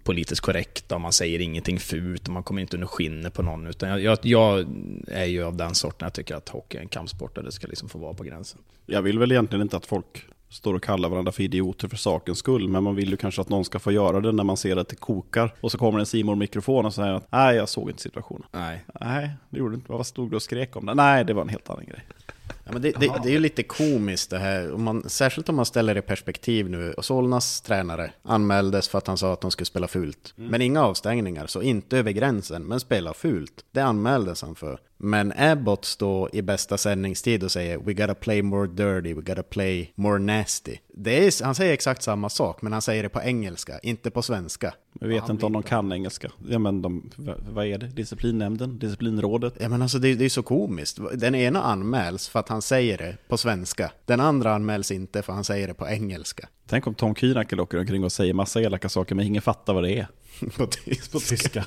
Speaker 3: politiskt korrekta och man säger ingenting fult och man kommer inte under skinnet på någon. Utan jag, jag, jag är ju av den sorten, jag tycker att hockey är en kampsport och det ska liksom få vara på gränsen.
Speaker 2: Jag vill väl egentligen inte att folk står och kallar varandra för idioter för sakens skull. Men man vill ju kanske att någon ska få göra det när man ser att det kokar. Och så kommer en simor mikrofon och säger att nej, jag såg inte situationen.
Speaker 3: Nej.
Speaker 2: Nej, det gjorde du inte. Vad stod du och skrek om det? Nej, det var en helt annan grej.
Speaker 1: Ja, men det, det, det är ju lite komiskt det här, om man, särskilt om man ställer det i perspektiv nu. Och Solnas tränare anmäldes för att han sa att de skulle spela fult. Men inga avstängningar, så inte över gränsen, men spela fult. Det anmäldes han för. Men Abbott står i bästa sändningstid och säger We gotta play more dirty, we gotta play more nasty. Det är, han säger exakt samma sak, men han säger det på engelska, inte på svenska.
Speaker 2: Jag vet inte om de kan engelska. Ja, men de, vad är det? Disciplinnämnden? Disciplinrådet?
Speaker 1: Ja men alltså det, det är så komiskt. Den ena anmäls för att han säger det på svenska. Den andra anmäls inte för att han säger det på engelska.
Speaker 2: Tänk om Tom Kühnacke åker omkring och säger massa elaka saker men ingen fattar vad det är.
Speaker 1: på tyska.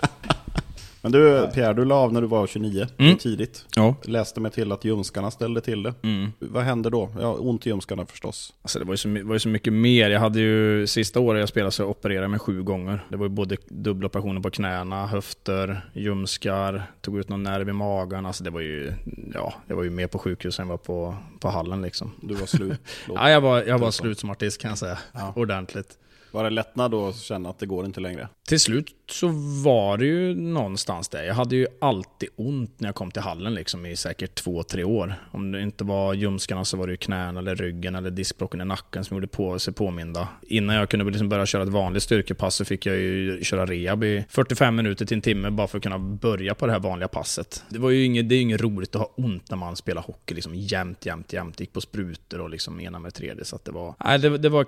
Speaker 2: Men du Pierre, du la av när du var 29,
Speaker 3: Mm.
Speaker 2: tidigt.
Speaker 3: Ja.
Speaker 2: Läste mig till att ljumskarna ställde till det.
Speaker 3: Mm.
Speaker 2: Vad hände då? Ja, ont i ljumskarna förstås.
Speaker 3: Alltså det var ju, så, var ju så mycket mer. Jag hade ju, sista året jag spelade så opererade jag mig sju gånger. Det var ju både dubbeloperationer på knäna, höfter, ljumskar, tog ut någon nerv i magen. Alltså det var ju, ja, det var ju mer på sjukhus än jag var på, på hallen liksom.
Speaker 2: Du var slut.
Speaker 3: Ja, jag var, jag var slut som artist kan jag säga.
Speaker 2: Ja.
Speaker 3: Ordentligt.
Speaker 2: Var det lättnad då att känna att det går inte längre?
Speaker 3: Till slut så var det ju någonstans där. Jag hade ju alltid ont när jag kom till hallen liksom i säkert två, tre år. Om det inte var ljumskarna så var det ju knäna eller ryggen eller diskbråcken i nacken som gjorde på sig påminda. Innan jag kunde liksom börja köra ett vanligt styrkepass så fick jag ju köra rehab i 45 minuter till en timme bara för att kunna börja på det här vanliga passet. Det var ju inget, det är ju inget roligt att ha ont när man spelar hockey liksom jämt, jämt, jämt. Gick på sprutor och liksom ena med tredje. Så att det var, nej, det, det var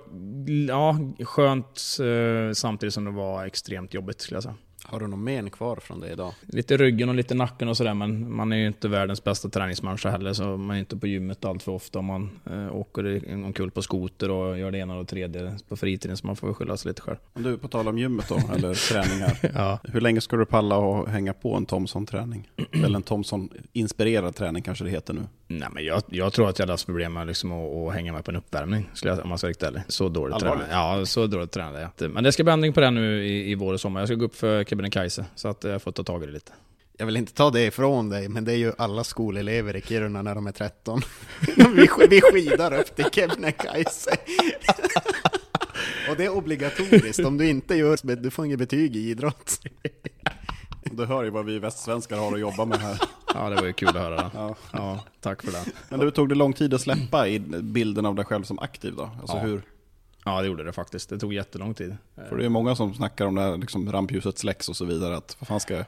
Speaker 3: ja, skönt skönt eh, samtidigt som det var extremt jobbigt skulle jag säga.
Speaker 1: Har du någon men kvar från det idag?
Speaker 3: Lite ryggen och lite nacken och sådär, men man är ju inte världens bästa träningsmänniska heller, så man är inte på gymmet allt för ofta. Man eh, åker omkull på skoter och gör det ena och det tredje på fritiden, så man får väl skylla sig lite själv.
Speaker 2: Men du, på tal om gymmet då, eller träningar.
Speaker 3: Ja.
Speaker 2: Hur länge ska du palla och hänga på en Thomson-träning? Eller en Thomson-inspirerad träning kanske det heter nu.
Speaker 3: Nej, men jag, jag tror att jag hade haft problem med liksom att, att hänga med på en uppvärmning, skulle jag, om man ska vara riktigt ärlig. Så dåligt
Speaker 2: Allvarligt?
Speaker 3: tränad. Ja, så dåligt jag. Men det ska bli ändring på det nu i, i vår och sommar. Jag ska gå upp för Kebnekaise, så att jag får ta tag i det lite.
Speaker 1: Jag vill inte ta det ifrån dig, men det är ju alla skolelever i Kiruna när de är 13. vi, sk- vi skidar upp till Kebnekaise. Och det är obligatoriskt, om du inte gör du får inget betyg i idrott.
Speaker 2: Du hör ju vad vi västsvenskar har att jobba med här.
Speaker 3: Ja, det var ju kul att höra. Det.
Speaker 2: Ja.
Speaker 3: Ja, tack för det.
Speaker 2: Men du, tog det lång tid att släppa i bilden av dig själv som aktiv då? Alltså
Speaker 3: Ja.
Speaker 2: hur?
Speaker 3: Ja, det gjorde det faktiskt. Det tog jättelång tid.
Speaker 2: För det är många som snackar om det här liksom, rampljuset släcks och så vidare. Att vad fan ska jag...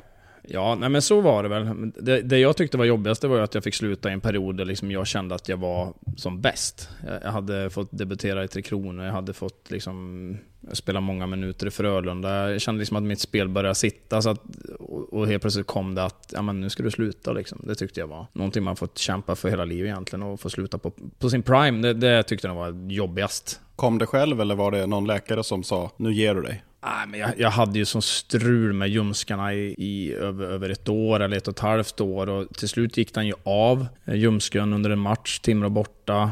Speaker 3: Ja, nej men så var det väl. Det, det jag tyckte var jobbigast var ju att jag fick sluta i en period där liksom jag kände att jag var som bäst. Jag, jag hade fått debutera i Tre Kronor, jag hade fått liksom spela många minuter i Frölunda. Jag kände liksom att mitt spel började sitta. Så att, och, och helt plötsligt kom det att ja, men nu ska du sluta. Liksom. Det tyckte jag var någonting man fått kämpa för hela livet egentligen. Och få sluta på, på sin prime, det, det tyckte jag var jobbigast.
Speaker 2: Kom det själv eller var det någon läkare som sa nu ger du dig?
Speaker 3: Nej, men jag, jag hade ju sån strul med ljumskarna i, i över, över ett år eller ett och ett halvt år och till slut gick den ju av, eh, ljumsken, under en match, Timrå borta.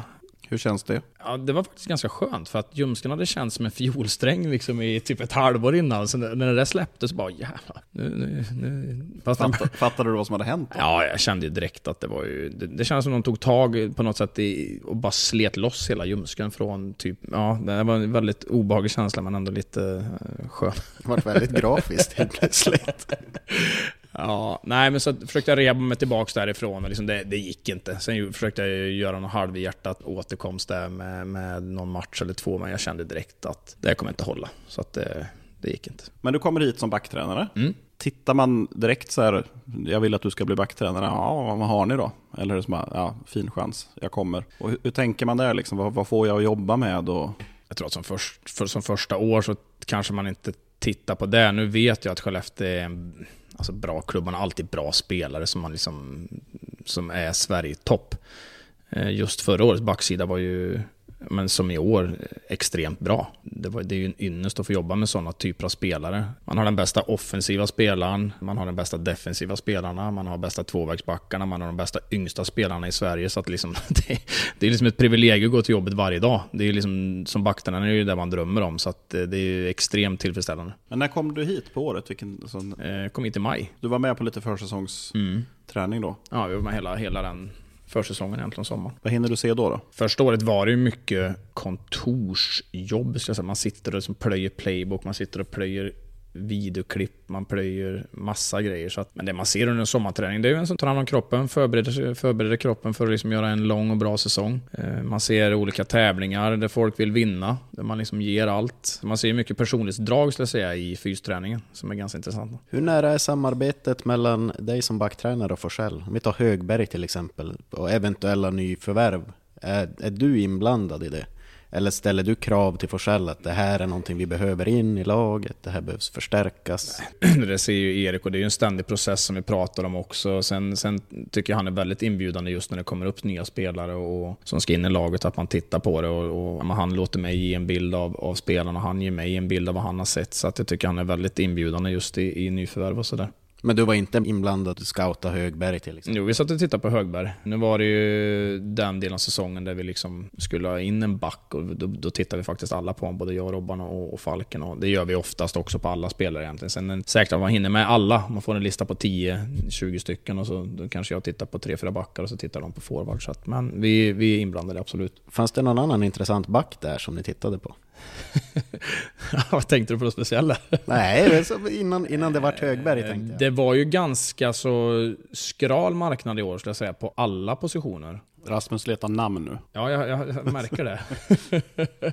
Speaker 2: Hur känns det?
Speaker 3: Ja, det var faktiskt ganska skönt för att ljumsken hade känts som en fiolsträng liksom i typ ett halvår innan. Så när det där släpptes bara jävlar. Nu, nu, nu. Fast
Speaker 2: Fatt, fattade du vad som hade hänt? Då?
Speaker 3: Ja, jag kände ju direkt att det var ju... Det, det kändes som att de tog tag på något sätt i, och bara slet loss hela ljumsken från typ... Ja, det var en väldigt obehaglig känsla men ändå lite uh, skön.
Speaker 1: Det var väldigt grafiskt helt plötsligt.
Speaker 3: Ja, nej men så försökte jag reba mig tillbaks därifrån och liksom det, det gick inte. Sen försökte jag göra någon halvhjärtat återkomst där med, med någon match eller två, men jag kände direkt att det kommer inte hålla. Så att det, det gick inte.
Speaker 2: Men du kommer hit som backtränare.
Speaker 3: Mm.
Speaker 2: Tittar man direkt så här, jag vill att du ska bli backtränare, ja vad har ni då? Eller är det bara, ja fin chans, jag kommer. Och hur, hur tänker man där liksom, vad, vad får jag att jobba med? Och,
Speaker 3: Jag tror att som, först, för, som första år så kanske man inte tittar på det. Nu vet jag att Skellefteå är en alltså bra klubb, man har alltid bra spelare som, man liksom, som är Sverige-topp. Eh, just förra årets backsida var ju, men som i år, extremt bra. Det, var, det är ju en ynnest att få jobba med sådana typer av spelare. Man har den bästa offensiva spelaren, man har den bästa defensiva spelarna, man har bästa tvåvägsbackarna, man har de bästa yngsta spelarna i Sverige. Så att liksom, det, det är liksom ett privilegium att gå till jobbet varje dag. Det är liksom, som backtränare är det ju det man drömmer om, så att eh, det är ju extremt tillfredsställande.
Speaker 2: men när kom du hit på året? Vilken, sån,
Speaker 3: Eh, kom hit i maj.
Speaker 2: du var med på lite försäsongsträning då.
Speaker 3: Ja, vi var med hela, hela den försäsongen egentligen, sommaren.
Speaker 2: Vad hinner du se då? då?
Speaker 3: Första året var det ju mycket kontorsjobb. Man sitter och liksom plöjer playbook, man sitter och plöjer videoklipp, man plöjer massa grejer. Så att, men det man ser under en sommarträning, det är ju en som tar hand om kroppen, förbereder, sig- förbereder kroppen för att liksom göra en lång och bra säsong. Eh, man ser olika tävlingar där folk vill vinna, där man liksom ger allt. Man ser mycket personlighetsdrag skulle jag säga i fysträningen, som är ganska intressant.
Speaker 1: Hur nära är samarbetet mellan dig som backtränare och Forsell? Om vi tar Högberg till exempel, och eventuella nyförvärv. Är, är du inblandad i det? Eller ställer du krav till Forsell att det här är någonting vi behöver in i laget, det här behövs förstärkas?
Speaker 3: Det ser ju Erik och det är ju en ständig process som vi pratar om också. Sen, sen tycker jag han är väldigt inbjudande just när det kommer upp nya spelare och, som ska in i laget, att man tittar på det. Och, och han låter mig ge en bild av, av spelarna och han ger mig en bild av vad han har sett. Så att jag tycker han är väldigt inbjudande just i, i nyförvärv och sådär.
Speaker 1: Men du var inte inblandad att scouta Högberg till exempel?
Speaker 3: Jo, vi satt och tittade på Högberg. Nu var det ju den delen av säsongen där vi liksom skulle ha in en back och då, då tittade vi faktiskt alla på honom, både jag, Robban och, och Falken. Och det gör vi oftast också på alla spelare egentligen. Sen är säkert att man hinner med alla. Man får en lista på 10-20 stycken och så då kanske jag tittar på 3-4 backar och så tittar de på forward. Så att, men vi, vi är inblandade, absolut.
Speaker 1: Fanns det någon annan intressant back där som ni tittade på?
Speaker 3: Vad tänkte du på något speciellt?
Speaker 1: Nej, innan, innan det vart Högberg tänkte jag.
Speaker 3: Det var ju ganska så skral marknad i år skulle jag säga, på alla positioner.
Speaker 2: Rasmus letar namn nu.
Speaker 3: Ja, jag, jag märker det.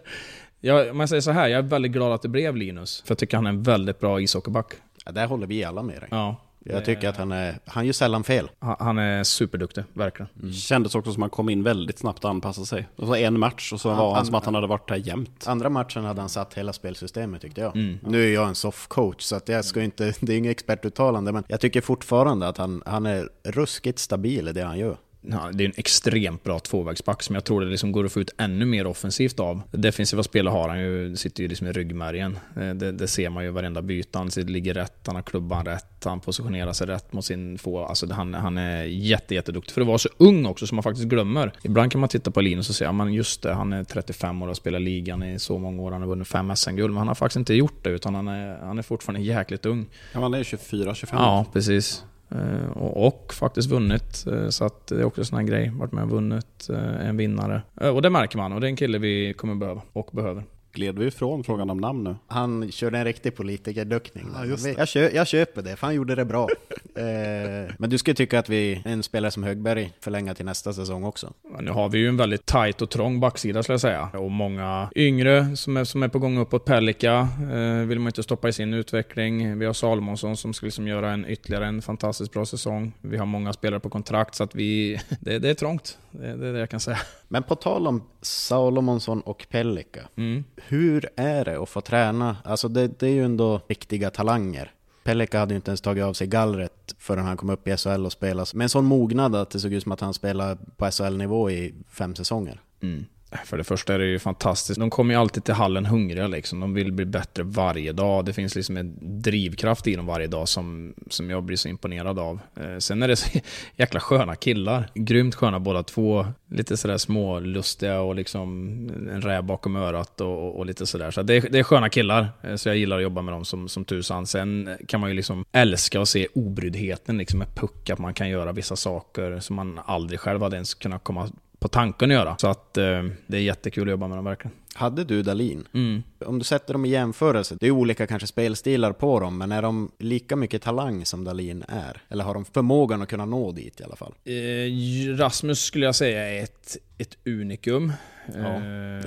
Speaker 3: jag, om jag säger så här, jag är väldigt glad att det blev Linus. För jag tycker han är en väldigt bra ishockeyback.
Speaker 1: Ja, där håller vi alla med dig.
Speaker 3: Ja,
Speaker 1: Jag tycker att han är, han gör sällan fel.
Speaker 3: han är superduktig, verkligen.
Speaker 2: Mm. Kändes också som att han kom in väldigt snabbt och anpassade sig. Det var en match och så var han som att han hade varit där jämt.
Speaker 1: Andra matchen hade han satt hela spelsystemet tyckte jag. Nu är jag en soft coach så att jag ska inte, det är inget expertuttalande men jag tycker fortfarande att han, han är ruskigt stabil i det han gör.
Speaker 3: Ja, det är en extremt bra tvåvägsback som jag tror det liksom går att få ut ännu mer offensivt av. Defensiva spelare har han ju, sitter ju liksom i ryggmärgen. Eh, Det, det ser man ju varenda byte. Han ligger rätt, han har klubban rätt, han positionerar sig rätt mot sin få. Alltså han, han är jätte, jätteduktig. För att vara så ung också som man faktiskt glömmer. Ibland kan man titta på Linus och säga, men just det, han är 35 år och har spelat ligan i så många år. Han har vunnit fem SM-guld, men han har faktiskt inte gjort det, utan han är, han är fortfarande jäkligt ung.
Speaker 2: Ja, han är 24-25.
Speaker 3: Ja, precis. Eh, och, och faktiskt vunnit, eh, så att det är också en sån här grej. Varit med och vunnit, eh, en vinnare. Och det märker man, och det är en kille vi kommer behöva, och behöver.
Speaker 2: Gled vi ifrån frågan om namn nu?
Speaker 1: Han körde en riktig politikerduckning.
Speaker 2: Ja,
Speaker 1: jag, kö, jag köper det, för han gjorde det bra. eh, men du skulle tycka att vi, en spelare som Högberg, förlänga till nästa säsong också?
Speaker 3: Men Nu har vi ju en väldigt tight och trång backsida skulle jag säga. Och många yngre som är, som är på gång uppåt. Pelika eh, vill man inte stoppa i sin utveckling. Vi har Salomonsson som ska liksom göra en ytterligare en fantastiskt bra säsong. Vi har många spelare på kontrakt så att vi... Det, det är trångt. Det, det är det jag kan säga.
Speaker 1: Men på tal om Salomonsson och Pellika,
Speaker 3: Mm.
Speaker 1: hur är det att få träna? Alltså det, det är ju ändå riktiga talanger. Pellika hade ju inte ens tagit av sig gallret förrän han kom upp i SHL och spelade med en sån mognad att det såg ut som att han spelade på SHL-nivå i fem säsonger.
Speaker 3: Mm. För det första är det ju fantastiskt. De kommer ju alltid till hallen hungriga liksom. De vill bli bättre varje dag. Det finns liksom en drivkraft i dem varje dag som, som jag blir så imponerad av. Eh, sen är det så jäkla sköna killar. Grymt sköna båda två. Lite sådär smålustiga och liksom en räv bakom örat och, och lite sådär. Så det är, det är sköna killar. Eh, Så jag gillar att jobba med dem som, som tusan. Sen kan man ju liksom älska att se obryddheten liksom med puck. Att man kan göra vissa saker som man aldrig själv hade ens kunnat komma på tanken att göra. Så att eh, det är jättekul att jobba med dem verkligen.
Speaker 1: Hade du Dalin?
Speaker 3: Mm.
Speaker 1: Om du sätter dem i jämförelse, det är olika kanske spelstilar på dem, men är de lika mycket talang som Dalin är? Eller har de förmågan att kunna nå dit i alla fall?
Speaker 3: Eh, Rasmus skulle jag säga är ett, ett unikum.
Speaker 1: Ja, Det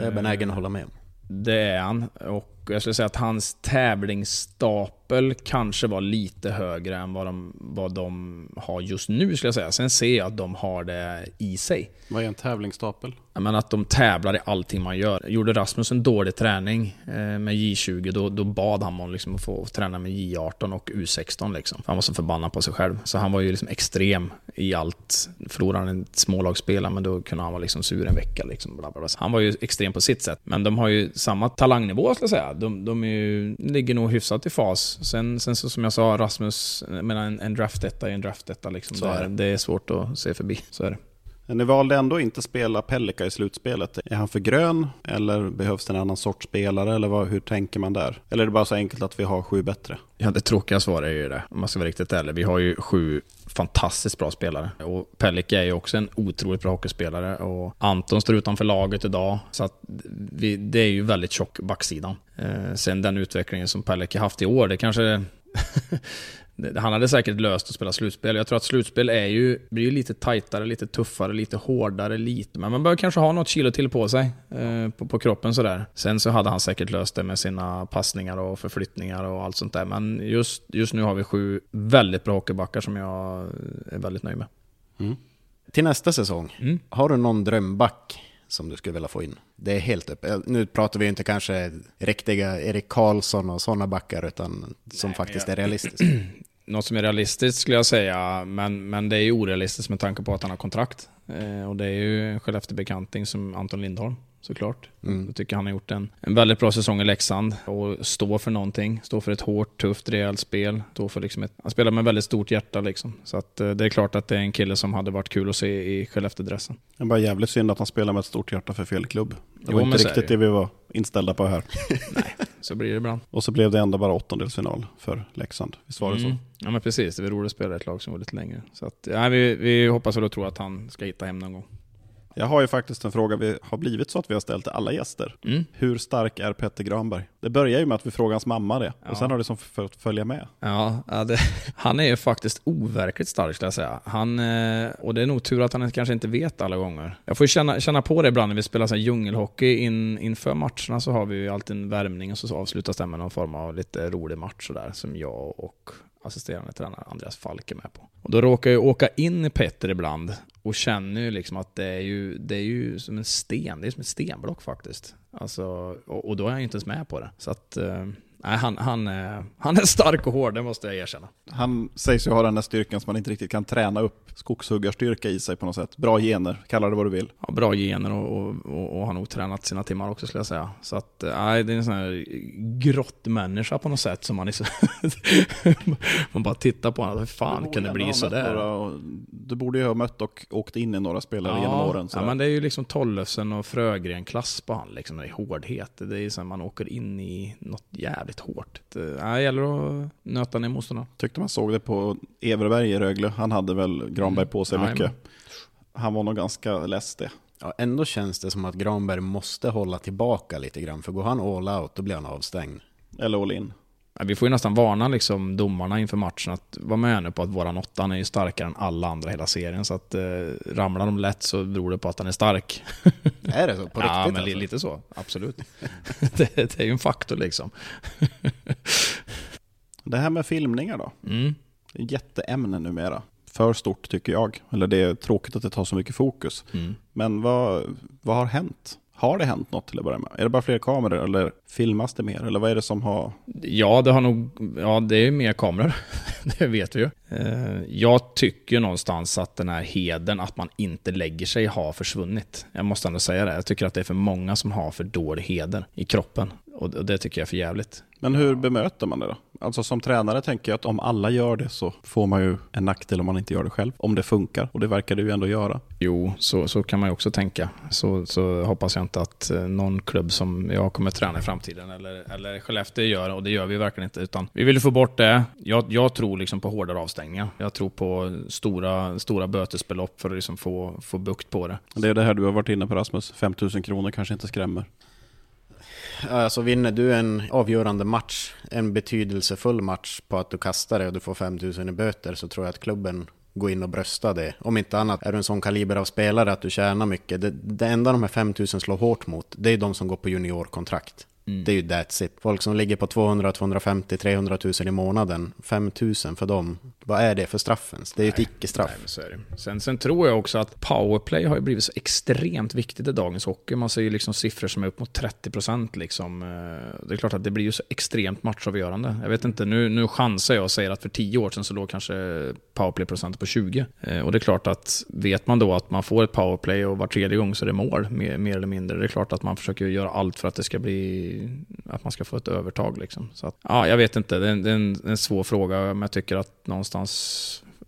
Speaker 1: är jag benägen att hålla med om.
Speaker 3: Det är han. Och jag skulle säga att hans tävlingsstapel kanske var lite högre än vad de, vad de har just nu, skulle jag säga. Sen ser jag att de har det i sig.
Speaker 2: Vad är en tävlingsstapel?
Speaker 3: Men att de tävlar i allting man gör. Gjorde Rasmus en dålig träning eh, med J20, då, då bad han om liksom att få träna med J18 och U16. Liksom. Han var så förbannad på sig själv. Så han var ju liksom extrem i allt. Förlorade han ett smålagsspelare, men då kunde han vara liksom sur en vecka. Liksom, bla bla bla. Han var ju extrem på sitt sätt. Men de har ju samma talangnivå, skulle jag säga. De, de ju, ligger nog hyfsat i fas. Sen, sen så som jag sa, Rasmus, menar, en, en draft-etta är en draft-etta. Liksom.
Speaker 1: Så
Speaker 3: Det,
Speaker 1: är
Speaker 3: är, det är svårt att se förbi. Så är det.
Speaker 2: Ni valde ändå inte spela Pellika i slutspelet. Är han för grön eller behövs det en annan sorts spelare? Eller vad, hur tänker man där? Eller är det bara så enkelt att vi har sju bättre?
Speaker 3: Ja, det tråkiga svaret är ju det, om man ska vara riktigt ärlig. Vi har ju sju fantastiskt bra spelare. Och Pellika är ju också en otroligt bra hockeyspelare. Och Anton står utanför laget idag. Så att vi, det är ju väldigt tjock backsidan. Eh, sen den utvecklingen som Pellika haft i år, det kanske... han hade säkert löst att spela slutspel. Jag tror att slutspel är ju, blir ju lite tajtare, lite tuffare, lite hårdare, lite. Men man behöver kanske ha något kilo till på sig, eh, på, på kroppen sådär. Sen så hade han säkert löst det med sina passningar och förflyttningar och allt sånt där. Men just, just nu har vi sju väldigt bra hockeybackar som jag är väldigt nöjd med.
Speaker 1: Till nästa säsong,
Speaker 3: Mm.
Speaker 1: har du någon drömback som du skulle vilja få in? Det är helt upp. Nu pratar vi inte kanske riktiga Erik Karlsson och sådana backar, utan som faktiskt är realistiskt.
Speaker 3: Något som är realistiskt skulle jag säga, men, men det är ju orealistiskt med tanke på att han har kontrakt. Eh, och det är ju Skellefteå-bekanting som Anton Lindholm. såklart.
Speaker 1: Mm.
Speaker 3: Jag tycker han har gjort en, en väldigt bra säsong i Leksand och står för någonting. Står för ett hårt, tufft, rejält spel. Står för liksom ett, han spelar med väldigt stort hjärta liksom. Så att, eh, det är klart att det är en kille som hade varit kul att se i Skellefteå-dressen.
Speaker 2: Det är bara jävligt synd att han spelar med ett stort hjärta för fel klubb. Det
Speaker 3: Jo,
Speaker 2: var inte riktigt
Speaker 3: det
Speaker 2: vi var inställda på här.
Speaker 3: Så blir det ibland.
Speaker 2: Och så blev det ändå bara åttondelsfinal för Leksand. Visst var det så?
Speaker 3: Mm. Ja men precis, det är roligt att spela ett lag som var lite längre. Så att, ja, vi, vi hoppas och tror att han ska hitta hem någon gång.
Speaker 2: Jag har ju faktiskt en fråga, vi har blivit så att vi har ställt till alla gäster.
Speaker 3: Mm.
Speaker 2: Hur stark är Petter Granberg? Det börjar ju med att vi frågar hans mamma det,
Speaker 3: Ja.
Speaker 2: och sen har det som fått följa med.
Speaker 3: Ja, det, han är ju faktiskt overkligt stark skulle jag säga. Han, eh, och det är nog tur att han kanske inte vet alla gånger. Jag får ju känna, känna på det ibland när vi spelar så här djungelhockey in, inför matcherna så har vi ju alltid en värmning och så avslutas det med någon form av lite rolig match sådär som jag och assisterande tränare Andreas Falk är med på. Och då råkar jag åka in i Petter ibland och känner ju liksom att det är ju, det är ju som en sten, det är som ett stenblock faktiskt. Alltså, och, och då är jag ju inte ens med på det. Så att, eh, nej, han, han, är, han är stark och hård, det måste jag erkänna.
Speaker 2: Han sägs ju ha den där styrkan som man inte riktigt kan träna upp. Skogshuggarstyrka i sig på något sätt. Bra gener, kalla det vad du vill.
Speaker 3: har bra gener och, och, och, har nog tränat sina timmar också skulle jag säga. Så att, eh, nej, det är en sån här grottmänniska på något sätt som man är så... man bara tittar på honom, hur fan kan det bli sådär?
Speaker 2: Du borde ju ha mött och åkt in i några spelare genom åren.
Speaker 3: ja,
Speaker 2: sådär.
Speaker 3: men det är ju liksom Tollefsen och Frögren-klass på han, liksom, det är hårdhet. Det är som man åker in i något jävligt hårt. Det, nej, det gäller att nöta ner motståndarna.
Speaker 2: Tyckte man såg det på Everberg i Rögle. Han hade väl Granberg på sig
Speaker 3: Mm.
Speaker 2: mycket. Han var nog ganska less det.
Speaker 1: Ja, ändå känns det som att Granberg måste hålla tillbaka lite grann, för går han all out då blir han avstängd.
Speaker 2: Eller all in.
Speaker 3: Ja, Vi får ju nästan varna liksom domarna inför matchen att vara med nu på att våran åtta han är ju starkare än alla andra i hela serien. Så att eh, ramlar de lätt så beror det på att han är stark.
Speaker 1: Är det så? På
Speaker 3: ja,
Speaker 1: riktigt
Speaker 3: men li-
Speaker 1: alltså?
Speaker 3: lite så. Absolut. det, det är ju en faktor liksom.
Speaker 2: Det här med filmningar då?
Speaker 3: Mm.
Speaker 2: Det är jätteämne numera. För stort tycker jag. Eller det är tråkigt att det tar så mycket fokus.
Speaker 3: Mm.
Speaker 2: Men vad, vad har hänt? Har det hänt något till att börja med? Är det bara fler kameror eller filmas det mer? Eller vad är det som har...
Speaker 3: Ja, det har nog, ja det är mer kameror. det vet vi ju. Eh, Jag tycker någonstans att den här heden, att man inte lägger sig, har försvunnit. Jag måste ändå säga det. Jag tycker att det är för många som har för dålig heder i kroppen. Och och det tycker jag är för jävligt.
Speaker 2: Men hur bemöter man det då? Alltså som tränare tänker jag att om alla gör det så får man ju en nackdel om man inte gör det själv. Om det funkar. Och det verkar det ju ändå göra.
Speaker 3: Jo, så, så kan man ju också tänka. Så, så hoppas jag inte att eh, någon klubb som jag kommer träna i framtiden eller, eller Skellefteå gör, och det gör vi verkligen inte. Utan vi vill få bort det. Jag, jag tror liksom på hårdare avstängningar. Jag tror på stora, stora bötesbelopp för att liksom få, få bukt på det.
Speaker 2: Det är det här du har varit inne på Rasmus. 5000 kronor kanske inte skrämmer.
Speaker 1: Alltså vinner du en avgörande match, en betydelsefull match på att du kastar det och du får 5000 i böter så tror jag att klubben går in och bröstar det. Om inte annat är du en sån kaliber av spelare att du tjänar mycket. Det, det enda de här 5000 slår hårt mot, det är de som går på juniorkontrakt. Det är ju that's it. Folk som ligger på 200, 250, 300 000 i månaden, 5000 för dem. Vad är det för straffen? Det är ju ett icke-straff.
Speaker 3: Sen, sen tror jag också att powerplay har ju blivit så extremt viktigt i dagens hockey. Man ser ju liksom siffror som är upp mot 30 Liksom. Eh, Det är klart att det blir ju så extremt matchavgörande. Jag vet inte, nu, nu chansar jag och säger att för 10 år sedan så låg kanske powerplay-procent på 20. Eh, Och det är klart att vet man då att man får ett powerplay och var tredje gång så är det mål, mer, mer eller mindre. Det är klart att man försöker göra allt för att det ska bli, att man ska få ett övertag liksom. Så att, ja, jag vet inte, det är en, det är en, en svår fråga, men jag tycker att någonstans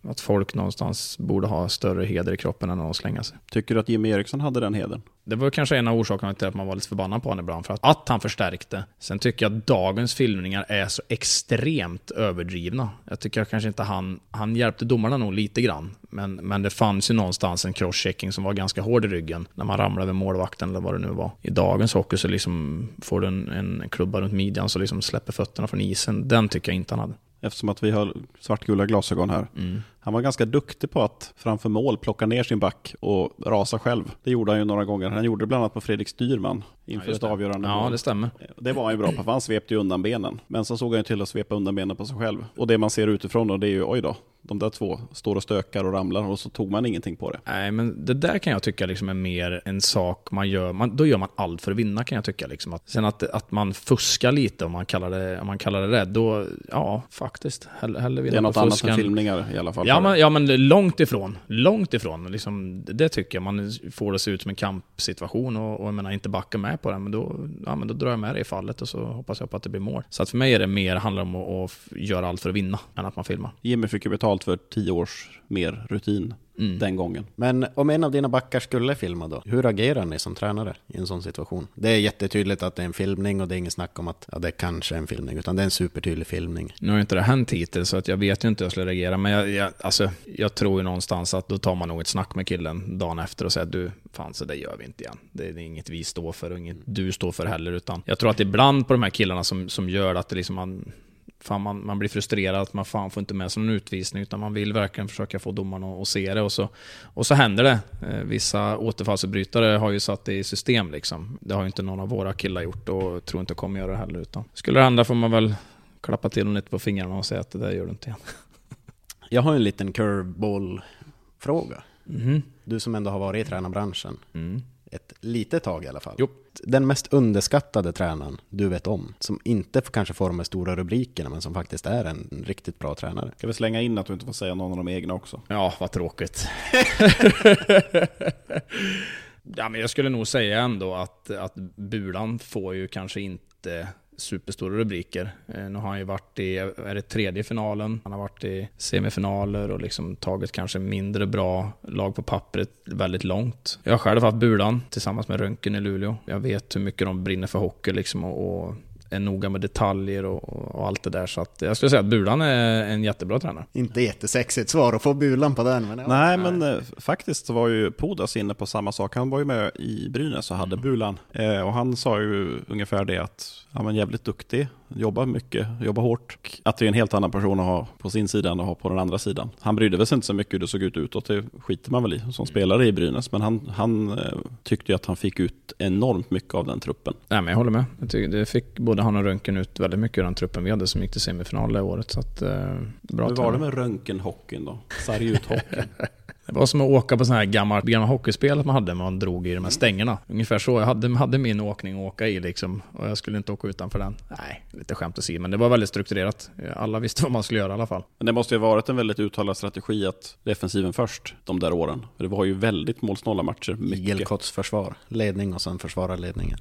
Speaker 3: att folk någonstans borde ha större heder i kroppen än att slänga sig.
Speaker 2: Tycker du att Jimmy Eriksson hade den heden?
Speaker 3: Det var kanske en av orsakerna till att man var lite förbannad på honom ibland, för att, att han förstärkte. Sen tycker jag att dagens filmningar är så extremt överdrivna. Jag tycker kanske inte han, han hjälpte domarna nog lite grann, men, men det fanns ju någonstans en crosschecking som var ganska hård i ryggen när man ramlade över målvakten eller vad det nu var. I dagens hockey så liksom får du en, en klubba runt midjan så liksom släpper fötterna från isen. Den tycker jag inte han hade.
Speaker 2: Eftersom att vi har svartgula glasögon här. Mm. Han var ganska duktig på att framför mål plocka ner sin back och rasa själv. Det gjorde han ju några gånger. Han gjorde det bland annat på Fredrik Styrman inför
Speaker 3: just
Speaker 2: ett avgörande
Speaker 3: Ja,
Speaker 2: mål.
Speaker 3: det stämmer.
Speaker 2: Det var han ju bra på, för han svepte ju undan benen. Men så såg han ju till att svepa undan benen på sig själv. Och det man ser utifrån då, det är ju oj då. de där två står och stökar och ramlar och så tog man ingenting på det.
Speaker 3: Nej, men det där kan jag tycka liksom är mer en sak man gör. Man, då gör man allt för att vinna kan jag tycka. Liksom. Att, sen att, att man fuskar lite om man kallar det, om man kallar det det, då, ja, faktiskt. Hell, hellre
Speaker 2: Det är något annat än filmningar i alla fall.
Speaker 3: Ja men, ja, men långt ifrån. Långt ifrån. Liksom, det tycker jag. Man får det se ut som en kampsituation och, och jag menar, inte backa med på den. Men då, ja, men då drar jag med det i fallet och så hoppas jag på att det blir mål. Så att för mig är det mer, handlar om att, att göra allt för att vinna, än att man filmar.
Speaker 2: Jimmy fick ju betalt för tio års mer rutin
Speaker 3: Mm.
Speaker 2: den gången.
Speaker 1: Men om en av dina backar skulle filma då, hur agerar ni som tränare i en sån situation? Det är jättetydligt att det är en filmning och det är inget snack om att ja, det kanske är en filmning, utan det är en supertydlig filmning.
Speaker 3: Nu har inte det hänt hittills, så att jag vet ju inte hur jag skulle reagera. Men jag, jag, alltså, jag tror ju någonstans att då tar man nog ett snack med killen dagen efter och säger du, fan så det gör vi inte igen. Det är inget vi står för och inget du står för heller. Utan jag tror att ibland på de här killarna som, som gör att det liksom man, fan man, man blir frustrerad att man fan får inte med sig någon utvisning utan man vill verkligen försöka få domarna att se det och så, och så händer det. Eh, vissa återfallsförbrytare har ju satt det i system liksom. Det har ju inte någon av våra killar gjort och tror inte kommer göra det heller. Utan skulle det hända får man väl klappa till dem lite på fingrarna och säga att det där gör du inte igen.
Speaker 1: Jag har en liten curveball-fråga.
Speaker 3: Mhm.
Speaker 1: Du som ändå har varit i tränarbranschen
Speaker 3: Mm.
Speaker 1: Ett litet tag i alla fall.
Speaker 3: Jo.
Speaker 1: Den mest underskattade tränaren du vet om, som inte får- kanske får de här stora rubrikerna, men som faktiskt är en riktigt bra tränare.
Speaker 2: Ska vi slänga in att du inte får säga någon av de egna också?
Speaker 3: Ja, vad tråkigt. ja, men jag skulle nog säga ändå att, att Bulan får ju kanske inte superstora rubriker. Eh, nu har han ju varit i, är det tredje finalen, han har varit i semifinaler och liksom tagit kanske mindre bra lag på pappret väldigt långt. Jag har själv haft Bulan tillsammans med Röntgen i Luleå. Jag vet hur mycket de brinner för hockey liksom och, och är noga med detaljer och, och allt det där. Så att jag skulle säga att Bulan är en jättebra tränare.
Speaker 1: Inte jättesexigt svar att få bulan på den, men ja.
Speaker 2: Nej, men eh, faktiskt var ju Pudas inne på samma sak. Han var ju med i Brynäs och hade bulan. Eh, och han sa ju ungefär det att han var jävligt duktig, jobbar mycket, jobbar hårt. Att det är en helt annan person att ha på sin sida än att ha på den andra sidan. Han brydde sig inte så mycket hur det såg ut utåt, det skiter man väl i som spelare i Brynäs. Men han, han eh, tyckte att han fick ut enormt mycket av den truppen.
Speaker 3: Nej, men jag håller med. Jag tycker det fick både han och Röntgen ut väldigt mycket ur den truppen vi hade som gick till semifinal det året. Så att, eh, bra
Speaker 2: Hur var det med röntgenhockeyn då? Sarg ut hockeyn.
Speaker 3: Det var som att åka på sådana här gamla, gamla hockeyspel att man hade, man drog i de här stängerna. Ungefär så. Jag hade, hade min åkning att åka i liksom. Och jag skulle inte åka utanför den. Nej, lite skämt att säga, men det var väldigt strukturerat. Alla visste vad man skulle göra i alla fall.
Speaker 2: Men det måste ju ha varit en väldigt uttalad strategi att defensiven först de där åren. För det var ju väldigt målsnåla matcher. Mycket.
Speaker 1: Igelkotts försvar, ledning och sen försvara ledningen.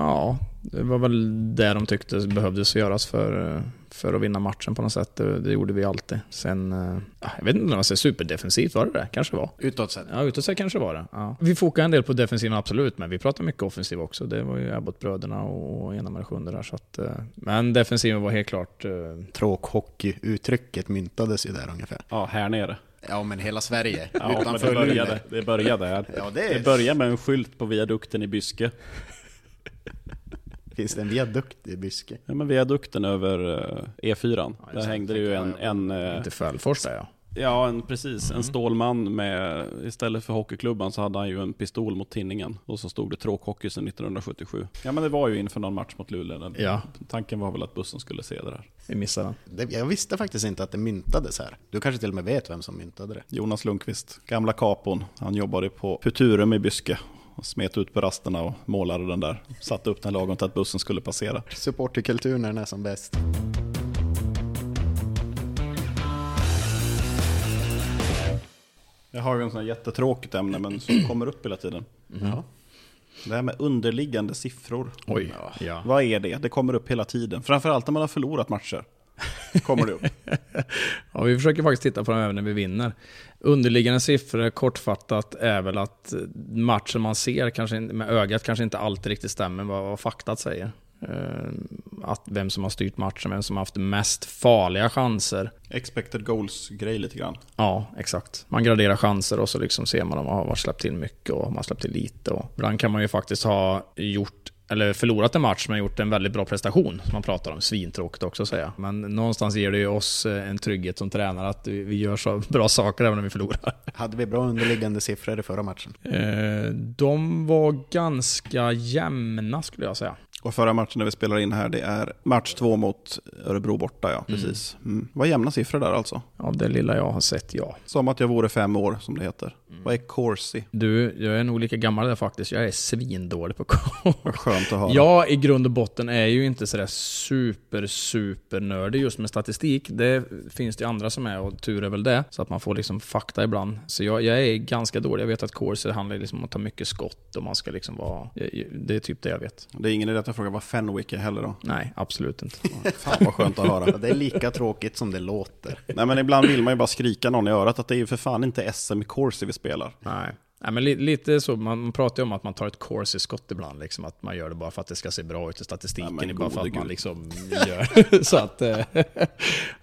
Speaker 3: Ja, det var väl det de tyckte behövdes göras för, för att vinna matchen på något sätt. Det, det gjorde vi alltid. Sen, eh, ja, jag vet inte om det var så superdefensivt, var det det? Kanske var.
Speaker 1: Utåt sett.
Speaker 3: Ja, utåt sett kanske var det. Ja. Vi fokade en del på defensiven, absolut, men vi pratade mycket offensiv också. Det var ju Abbott-bröderna och ena med sjunde där. Så att, eh, men defensiven var helt klart... eh,
Speaker 1: Tråkhockey-uttrycket myntades ju där ungefär.
Speaker 2: Ja, här nere.
Speaker 1: Ja, men hela Sverige.
Speaker 2: Ja, men
Speaker 1: utanför
Speaker 2: det började,
Speaker 1: Luleå.
Speaker 2: det började här.
Speaker 1: Ja, det är-
Speaker 2: det började med en skylt på viadukten i Byske.
Speaker 1: Finns det en viadukt i Byske?
Speaker 2: Ja, men viadukten över eh, E4.
Speaker 3: just
Speaker 2: där hängde det ju en, en, eh,
Speaker 3: inte Fällfors där ja.
Speaker 2: ja, en, precis,
Speaker 3: Mm.
Speaker 2: en stålman med, istället för hockeyklubban så hade han ju en pistol mot tinningen. Och så stod det tråkhockey sedan 1977. Ja, men det var ju inför någon match mot Luleå.
Speaker 3: Ja.
Speaker 2: Tanken var väl att bussen skulle se det där.
Speaker 3: Vi missade den.
Speaker 1: Jag visste faktiskt inte att det myntades här. Du kanske till och med vet vem som myntade det?
Speaker 2: Jonas Lundqvist, gamla kapon. Han jobbade på Futurum i Byske. Och smet ut på rasterna och målade den där. Satte upp den lagom till att bussen skulle passera.
Speaker 1: Supporterkultur när den är som bäst.
Speaker 2: Jag har ju en sån här jättetråkigt ämne men som kommer upp hela tiden.
Speaker 1: Ja.
Speaker 2: Det här med underliggande siffror.
Speaker 3: Oj. Ja.
Speaker 2: Vad är det? Det kommer upp hela tiden. Framförallt när man har förlorat matcher. Kommer det upp.
Speaker 3: ja, vi försöker faktiskt titta på dem även när vi vinner. Underliggande siffror, kortfattat, är väl att matchen man ser kanske med ögat kanske inte alltid riktigt stämmer vad, vad faktat säger. Eh, Att vem som har styrt matchen, vem som har haft mest farliga chanser.
Speaker 2: Expected goals-grej lite grann.
Speaker 3: Ja, exakt. Man graderar chanser och så liksom ser man om man har släppt till mycket och om man har släppt till lite. Och ibland kan man ju faktiskt ha gjort eller förlorat en match men gjort en väldigt bra prestation, som man pratar om. Svintråkigt också att säga. Men någonstans ger det ju oss eh, en trygghet som tränare att vi vi gör så bra saker även om vi förlorar.
Speaker 1: Hade vi bra underliggande siffror i förra matchen?
Speaker 3: Eh, De var ganska jämna skulle jag säga.
Speaker 2: Och förra matchen när vi spelar in här, det är match två mot Örebro borta, ja. Precis. Mm. Vad jämna siffror där alltså.
Speaker 3: Av det lilla jag har sett, ja.
Speaker 2: Som att jag vore fem år, som det heter. Vad är Corsi?
Speaker 3: Du, jag är nog lika gammal där faktiskt. Jag är svindålig på.
Speaker 2: Vad skönt att höra.
Speaker 3: Jag i grund och botten är ju inte sådär super, super nördig just med statistik. Det finns det ju andra som är och tur är väl det. Så att man får liksom fakta ibland. Så jag, jag är ganska dålig. Jag vet att courser handlar liksom om att ta mycket skott och man ska liksom vara... Det är typ det jag vet.
Speaker 2: Det är ingen idé jag frågar vad Fenwick är heller då.
Speaker 3: Nej, absolut inte.
Speaker 2: Fan vad skönt att höra.
Speaker 1: Det är lika tråkigt som det låter.
Speaker 2: Nej men ibland vill man ju bara skrika någon i örat att det är ju för fan inte SM Corsi vi spelar.
Speaker 3: Nej. Nej, men li lite så, man, pratar ju om att man tar ett course i skott ibland, liksom, att man gör det bara för att det ska se bra ut i statistiken,
Speaker 2: Ja,
Speaker 3: bara för att
Speaker 2: gode
Speaker 3: man
Speaker 2: gud.
Speaker 3: liksom gör så att... Eh,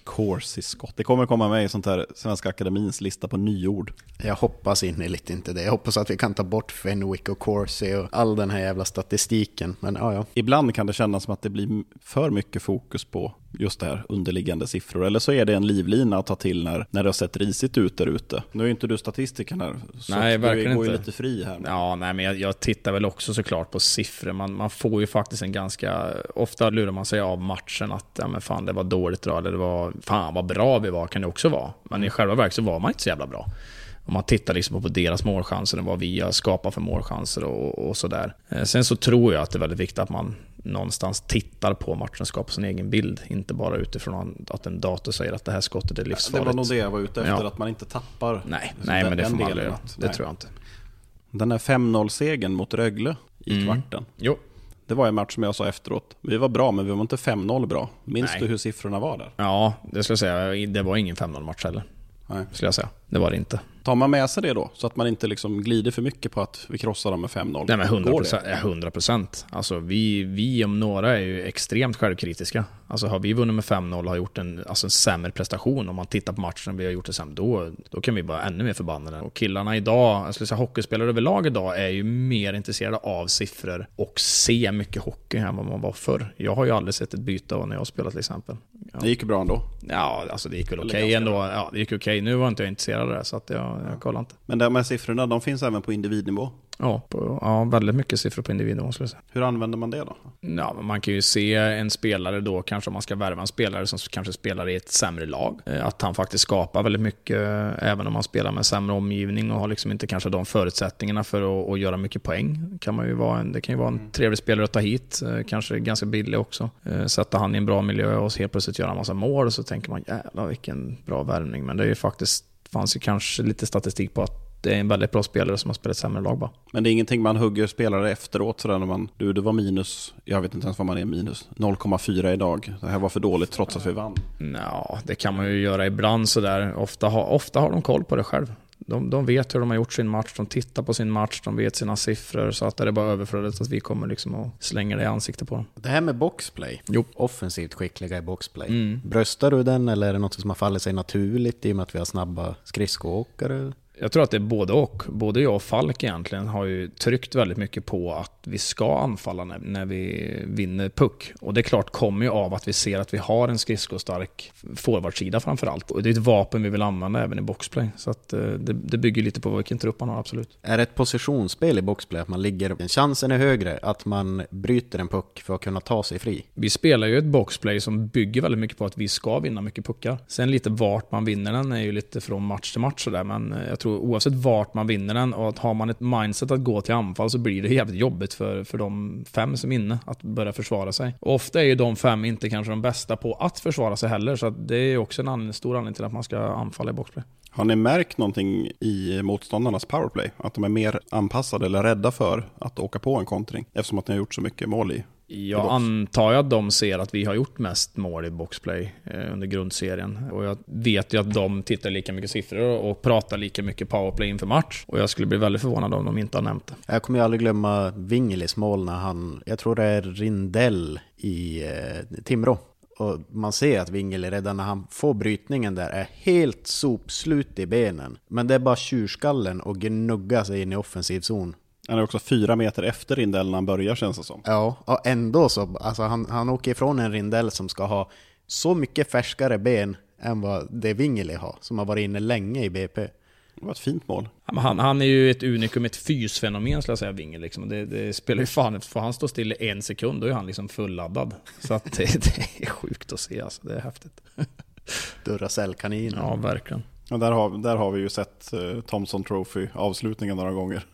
Speaker 2: Corsi skott. Det kommer komma med i sånt här Svenska Akademins lista på nyord.
Speaker 1: Jag hoppas innerligt inte det. Jag hoppas att vi kan ta bort Fenwick och Corsi och all den här jävla statistiken. Men ja, ja.
Speaker 2: Ibland kan det kännas som att det blir för mycket fokus på just det här underliggande siffror. Eller så är det en livlina att ta till när, när det har sett risigt ut där ute. Nu är ju inte du statistikern här, så
Speaker 3: Nej,
Speaker 2: att du
Speaker 3: verkligen
Speaker 2: går ju lite fri här.
Speaker 3: Ja, nej, men jag, jag tittar väl också såklart på siffror. Man, man får ju faktiskt en ganska... Ofta lurar man sig av matchen att ja, men fan, det var dåligt då, eller det var... Fan vad bra vi var, kan det också vara. Men i själva verket så var man inte så jävla bra. Om man tittar liksom på deras målchanser och vad vi har skapat för målchanser och, och sådär. Eh, Sen så tror jag att det är väldigt viktigt att man någonstans tittar på matchen och skapar sin egen bild. Inte bara utifrån att en dator säger att det här skottet är
Speaker 2: det
Speaker 3: livsfarligt.
Speaker 2: var nog det jag var ute efter,
Speaker 3: Ja.
Speaker 2: att man inte tappar
Speaker 3: Nej,
Speaker 2: liksom
Speaker 3: nej
Speaker 2: den-
Speaker 3: men det får man aldrig
Speaker 2: att-
Speaker 3: Det
Speaker 2: nej.
Speaker 3: tror jag inte.
Speaker 2: Den där 5-0-segern mot Rögle i
Speaker 3: Mm.
Speaker 2: kvarten.
Speaker 3: Jo,
Speaker 2: Det var en match som jag sa efteråt. Vi var bra, men vi var inte 5-0 bra. Minns
Speaker 3: Nej.
Speaker 2: du hur siffrorna var där?
Speaker 3: Ja, det skulle jag säga. Det var ingen 5-0 match heller.
Speaker 2: Nej.
Speaker 3: Skulle jag säga. Det var det inte.
Speaker 2: Tar man med sig det då? Så att man inte liksom glider för mycket på att vi krossar dem med 5-0?
Speaker 3: Nej men 100
Speaker 2: Går
Speaker 3: procent.
Speaker 2: det?
Speaker 3: Ja, 100 procent. Alltså vi, vi om några är ju extremt självkritiska. Alltså har vi vunnit med 5-0 och har gjort en, alltså en sämre prestation, om man tittar på matchen och vi har gjort det sämre, då, då kan vi vara ännu mer förbannade. Och killarna idag, jag skulle säga hockeyspelare överlag idag, är ju mer intresserade av siffror och se mycket hockey än vad man var förr. Jag har ju aldrig sett ett byte av när jag har spelat till exempel. Ja.
Speaker 2: Det gick ju bra ändå.
Speaker 3: Ja, alltså det gick väl okej
Speaker 2: ganska
Speaker 3: ändå. Ja, det gick okej. Nu var inte jag intresserad av det, så att jag, jag kollade inte.
Speaker 2: Men de här siffrorna, de finns även på individnivå.
Speaker 3: Ja, på, ja, väldigt mycket siffror på individnivå skulle jag säga.
Speaker 2: Hur använder man det då?
Speaker 3: Ja, man kan ju se en spelare då, kanske om man ska värva en spelare som kanske spelar i ett sämre lag. eh, Att han faktiskt skapar väldigt mycket, eh, även om han spelar med sämre omgivning och har liksom inte kanske de förutsättningarna för att, att göra mycket poäng. Kan man ju vara en, det kan ju vara en trevlig spelare att ta hit, eh, kanske ganska billig också. Sätta han i en bra miljö och helt plötsligt göra en massa mål, så tänker man jävlar vilken bra värvning. Men det är ju faktiskt, fanns ju kanske lite statistik på att det är en väldigt bra spelare som har spelat sämre lag bara.
Speaker 2: Men det är ingenting man hugger spelare efteråt sådär när man, du det var minus, jag vet inte ens vad man är minus, 0,4 idag. Det här var för dåligt trots att vi vann.
Speaker 3: Ja, det kan man ju göra ibland sådär. Ofta, ha, ofta har de koll på det själv. De, de vet hur de har gjort sin match, de tittar på sin match, de vet sina siffror. Så att det är bara överflödet att vi kommer liksom och slänger det i ansiktet på dem.
Speaker 1: Det här med boxplay.
Speaker 3: Jo.
Speaker 1: Offensivt skickliga i boxplay.
Speaker 3: Mm.
Speaker 1: Bröstar du den eller är det något som har fallit sig naturligt i och med att vi har snabba skridskoåkare?
Speaker 3: Jag tror att det är både och. Både jag och Falk egentligen har ju tryckt väldigt mycket på att vi ska anfalla när, när vi vinner puck. Och det är klart kommer ju av att vi ser att vi har en skridskostark forwardsida framförallt. Och det är ett vapen vi vill använda även i boxplay. Så att eh, det, det bygger lite på vilken trupp man har, absolut.
Speaker 1: Är det ett positionsspel i boxplay att man ligger... Chansen är högre att man bryter en puck för att kunna ta sig fri.
Speaker 3: Vi spelar ju ett boxplay som bygger väldigt mycket på att vi ska vinna mycket puckar. Sen lite vart man vinner den är ju lite från match till match sådär, men eh, jag tror oavsett vart man vinner den och att har man ett mindset att gå till anfall så blir det jävligt jobbigt för, för de fem som är inne att börja försvara sig. Och ofta är ju de fem inte kanske de bästa på att försvara sig heller, så att det är också en anledning, stor anledning till att man ska anfalla i boxplay.
Speaker 2: Har ni märkt någonting i motståndarnas powerplay? Att de är mer anpassade eller rädda för att åka på en kontring? Eftersom att ni har gjort så mycket mål i.
Speaker 3: Jag antar att de ser att vi har gjort mest mål i boxplay eh, under grundserien. Och jag vet ju att de tittar lika mycket siffror och pratar lika mycket powerplay inför match. Och jag skulle bli väldigt förvånad om de inte har nämnt det.
Speaker 1: Jag kommer ju aldrig glömma Wingelis mål när han, jag tror det är Rindell i eh, Timrå. Och man ser att Wingeli redan när han får brytningen där är helt sopslut i benen. Men det är bara tjurskallen och gnugga sig in i offensiv zon.
Speaker 2: Han är också fyra meter efter Rindell när han börjar känns det som.
Speaker 1: Ja, och ändå så, alltså han, han åker ifrån en Rindell som ska ha så mycket färskare ben än vad det Wingeli har, som har varit inne länge i BP.
Speaker 4: Det var ett fint mål.
Speaker 3: Ja, Han, han är ju ett unikum, ett fysfenomen skulle jag säga, Winge. Liksom. Det, det spelar ju fan, får han stå still i en sekund, då är han liksom fulladdad. Så att det, det är sjukt att se, alltså. det är häftigt.
Speaker 1: Duracell-kaninen.
Speaker 3: Ja, verkligen.
Speaker 2: Och där, har, där har vi ju sett eh, Thomson Trophy-avslutningen några gånger.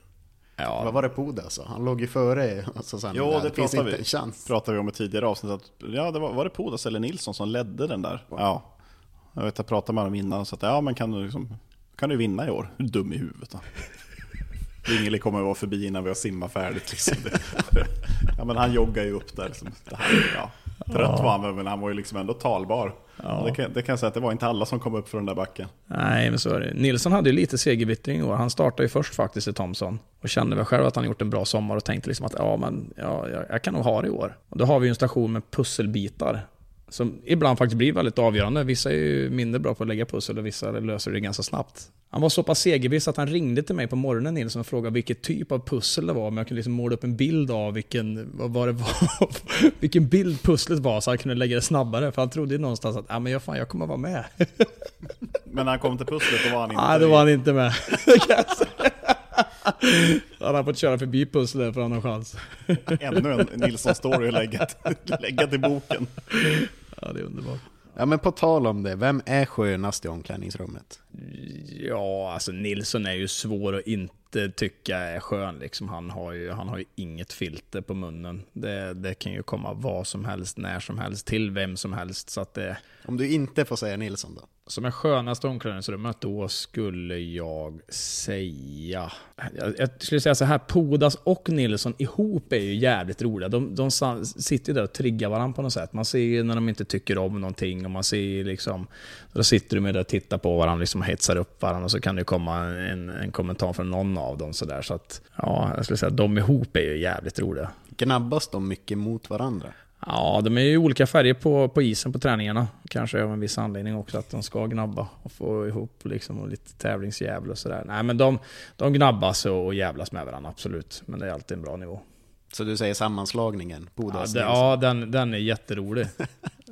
Speaker 1: Vad
Speaker 3: Ja,
Speaker 1: var det Puda alltså? Han låg ju före. Alltså, sen
Speaker 2: Jo,
Speaker 1: där.
Speaker 2: det
Speaker 1: finns inte
Speaker 2: vi.
Speaker 1: en chans.
Speaker 2: pratade vi om i tidigare avsnitt. Att, ja, det var, var det Pudas eller Nilsson som ledde den där? Ja. Jag vet, jag pratade med honom innan så att ja, men kan du, liksom, kan du vinna i år? Du är dum i huvudet. Då. Ingeli kommer att vara förbi innan vi har simmat färdigt. Liksom. Det, ja, men han joggar ju upp där. Liksom. Det här, ja. Trött var han väl, men han var ju liksom ändå talbar. Och Det, kan, det kan jag säga att det var inte alla som kom upp för den där backen.
Speaker 3: nej men så är det. Nilsson hade ju lite segervittring år. Han startade ju först faktiskt i Thomson. Och kände väl själv att han gjort en bra sommar och tänkte liksom att ja, men ja, jag, jag kan nog ha det i år. Och då har vi ju en station med pusselbitar. Som ibland faktiskt blir väldigt avgörande. Vissa är ju mindre bra på att lägga pussel och vissa löser det ganska snabbt. Han var så pass segerviss att han ringde till mig på morgonen Nilsson och frågade vilket typ av pussel det var. Om jag kunde liksom måla upp en bild av vilken, vad, det var, vilken bild pusslet var så han kunde lägga det snabbare. För han trodde ju någonstans att ja, men jag, fan, jag kommer vara med.
Speaker 2: Men när han kom till pusslet då var han inte
Speaker 3: Nej, då var han inte med. Han har fått köra förbi pusslet för att han har chans.
Speaker 2: ännu en Nilsson-story att lägga, lägga till boken.
Speaker 3: Ja, det är underbart.
Speaker 1: Ja men på tal om det, vem är skönast i omklädningsrummet?
Speaker 3: Ja, alltså Nilsson är ju svår att inte tycka är skön. Liksom. Han, har ju, han har ju inget filter på munnen. Det, det kan ju komma vad som helst, när som helst, till vem som helst. Så att det,
Speaker 1: Om du inte får säga Nilsson då?
Speaker 3: som är skönast i omklädningsrummet, då skulle jag säga... Jag, jag skulle säga så här, Podas och Nilsson ihop är ju jävligt roliga. De, de sitter ju där och triggar varandra på något sätt. Man ser ju när de inte tycker om någonting och man ser ju liksom... Då sitter de med där och tittar på varandra, liksom hetsar upp varandra och så kan det komma en, en kommentar från någon av dem sådär. Så att, ja, jag skulle säga att de ihop är ju jävligt roliga.
Speaker 1: Gnabbas de mycket mot varandra?
Speaker 3: Ja, de är ju olika färger på, på isen på träningarna. Kanske av en viss anledning också att de ska gnabba och få ihop liksom och lite tävlingsjävel och sådär. Nej, men de, de gnabbas och, och jävlas med varandra, absolut. Men det är alltid en bra nivå.
Speaker 1: Så du säger sammanslagningen,
Speaker 3: Ja, det,
Speaker 1: Nilsson?
Speaker 3: ja den, den är jätterolig.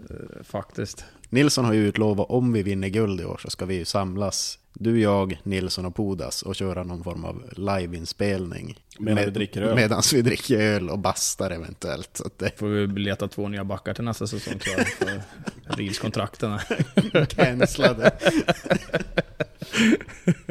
Speaker 3: Eh, Faktiskt.
Speaker 1: Nilsson har ju utlovat om vi vinner guld i år så ska vi ju samlas, du, jag, Nilsson och Pudas och köra någon form av liveinspelning.
Speaker 2: Medan vi dricker öl.
Speaker 1: Medan vi dricker öl och bastar eventuellt. Så att det
Speaker 3: Får vi leta två nya backar till nästa säsong tror jag. För Reels-kontrakten.
Speaker 1: är cancellade.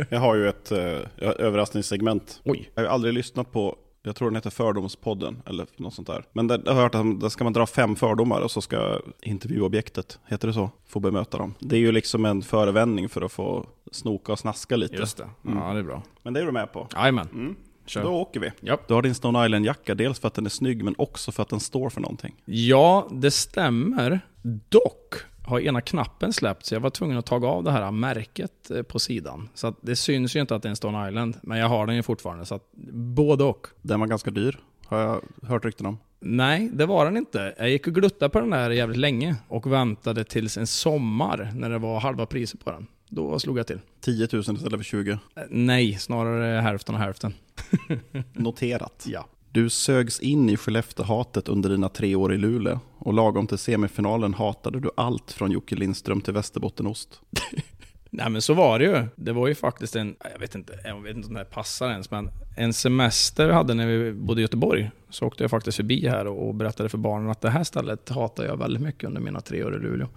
Speaker 2: Jag har ju ett eh, överraskningssegment.
Speaker 3: Oj.
Speaker 2: Jag har ju aldrig lyssnat på, jag tror den heter Fördomspodden, eller något sånt där. Men där, jag har hört att där ska man dra fem fördomar och så ska intervjuobjektet, heter det så, få bemöta dem. Det är ju liksom en förevändning för att få snoka och snaska lite.
Speaker 3: Just det. Ja, det är bra.
Speaker 2: Men det är du med på.
Speaker 3: Jajamän.
Speaker 2: Mm.
Speaker 3: Kör.
Speaker 2: Då åker vi.
Speaker 3: Japp.
Speaker 2: Du har din Stone Island-jacka, dels för att den är snygg, men också för att den står för någonting.
Speaker 3: Ja, det stämmer. Dock har ena knappen släppt, så jag var tvungen att ta av det här märket eh, på sidan. Så det syns ju inte att det är en Stone Island, men jag har den ju fortfarande. Så att både och.
Speaker 2: Den var ganska dyr, har jag hört rykten om.
Speaker 3: Nej, det var den inte. Jag gick och gluttade på den där jävligt länge och väntade tills en sommar när det var halva priset på den. Då slog jag till.
Speaker 2: 10 000 istället för 20.
Speaker 3: Eh, Nej, snarare hälften och hälften.
Speaker 2: Noterat.
Speaker 3: Ja.
Speaker 2: Du sögs in i Skellefteå-hatet under dina tre år i Luleå och lagom till semifinalen hatade du allt från Jocke Lindström till Västerbottenost.
Speaker 3: Nej men så var det ju. Det var ju faktiskt en, jag vet inte, jag vet inte om det här passar ens, men en semester vi hade när vi bodde i Göteborg, så åkte jag faktiskt förbi här och berättade för barnen att det här stället hatar jag väldigt mycket under mina tre år i Luleå.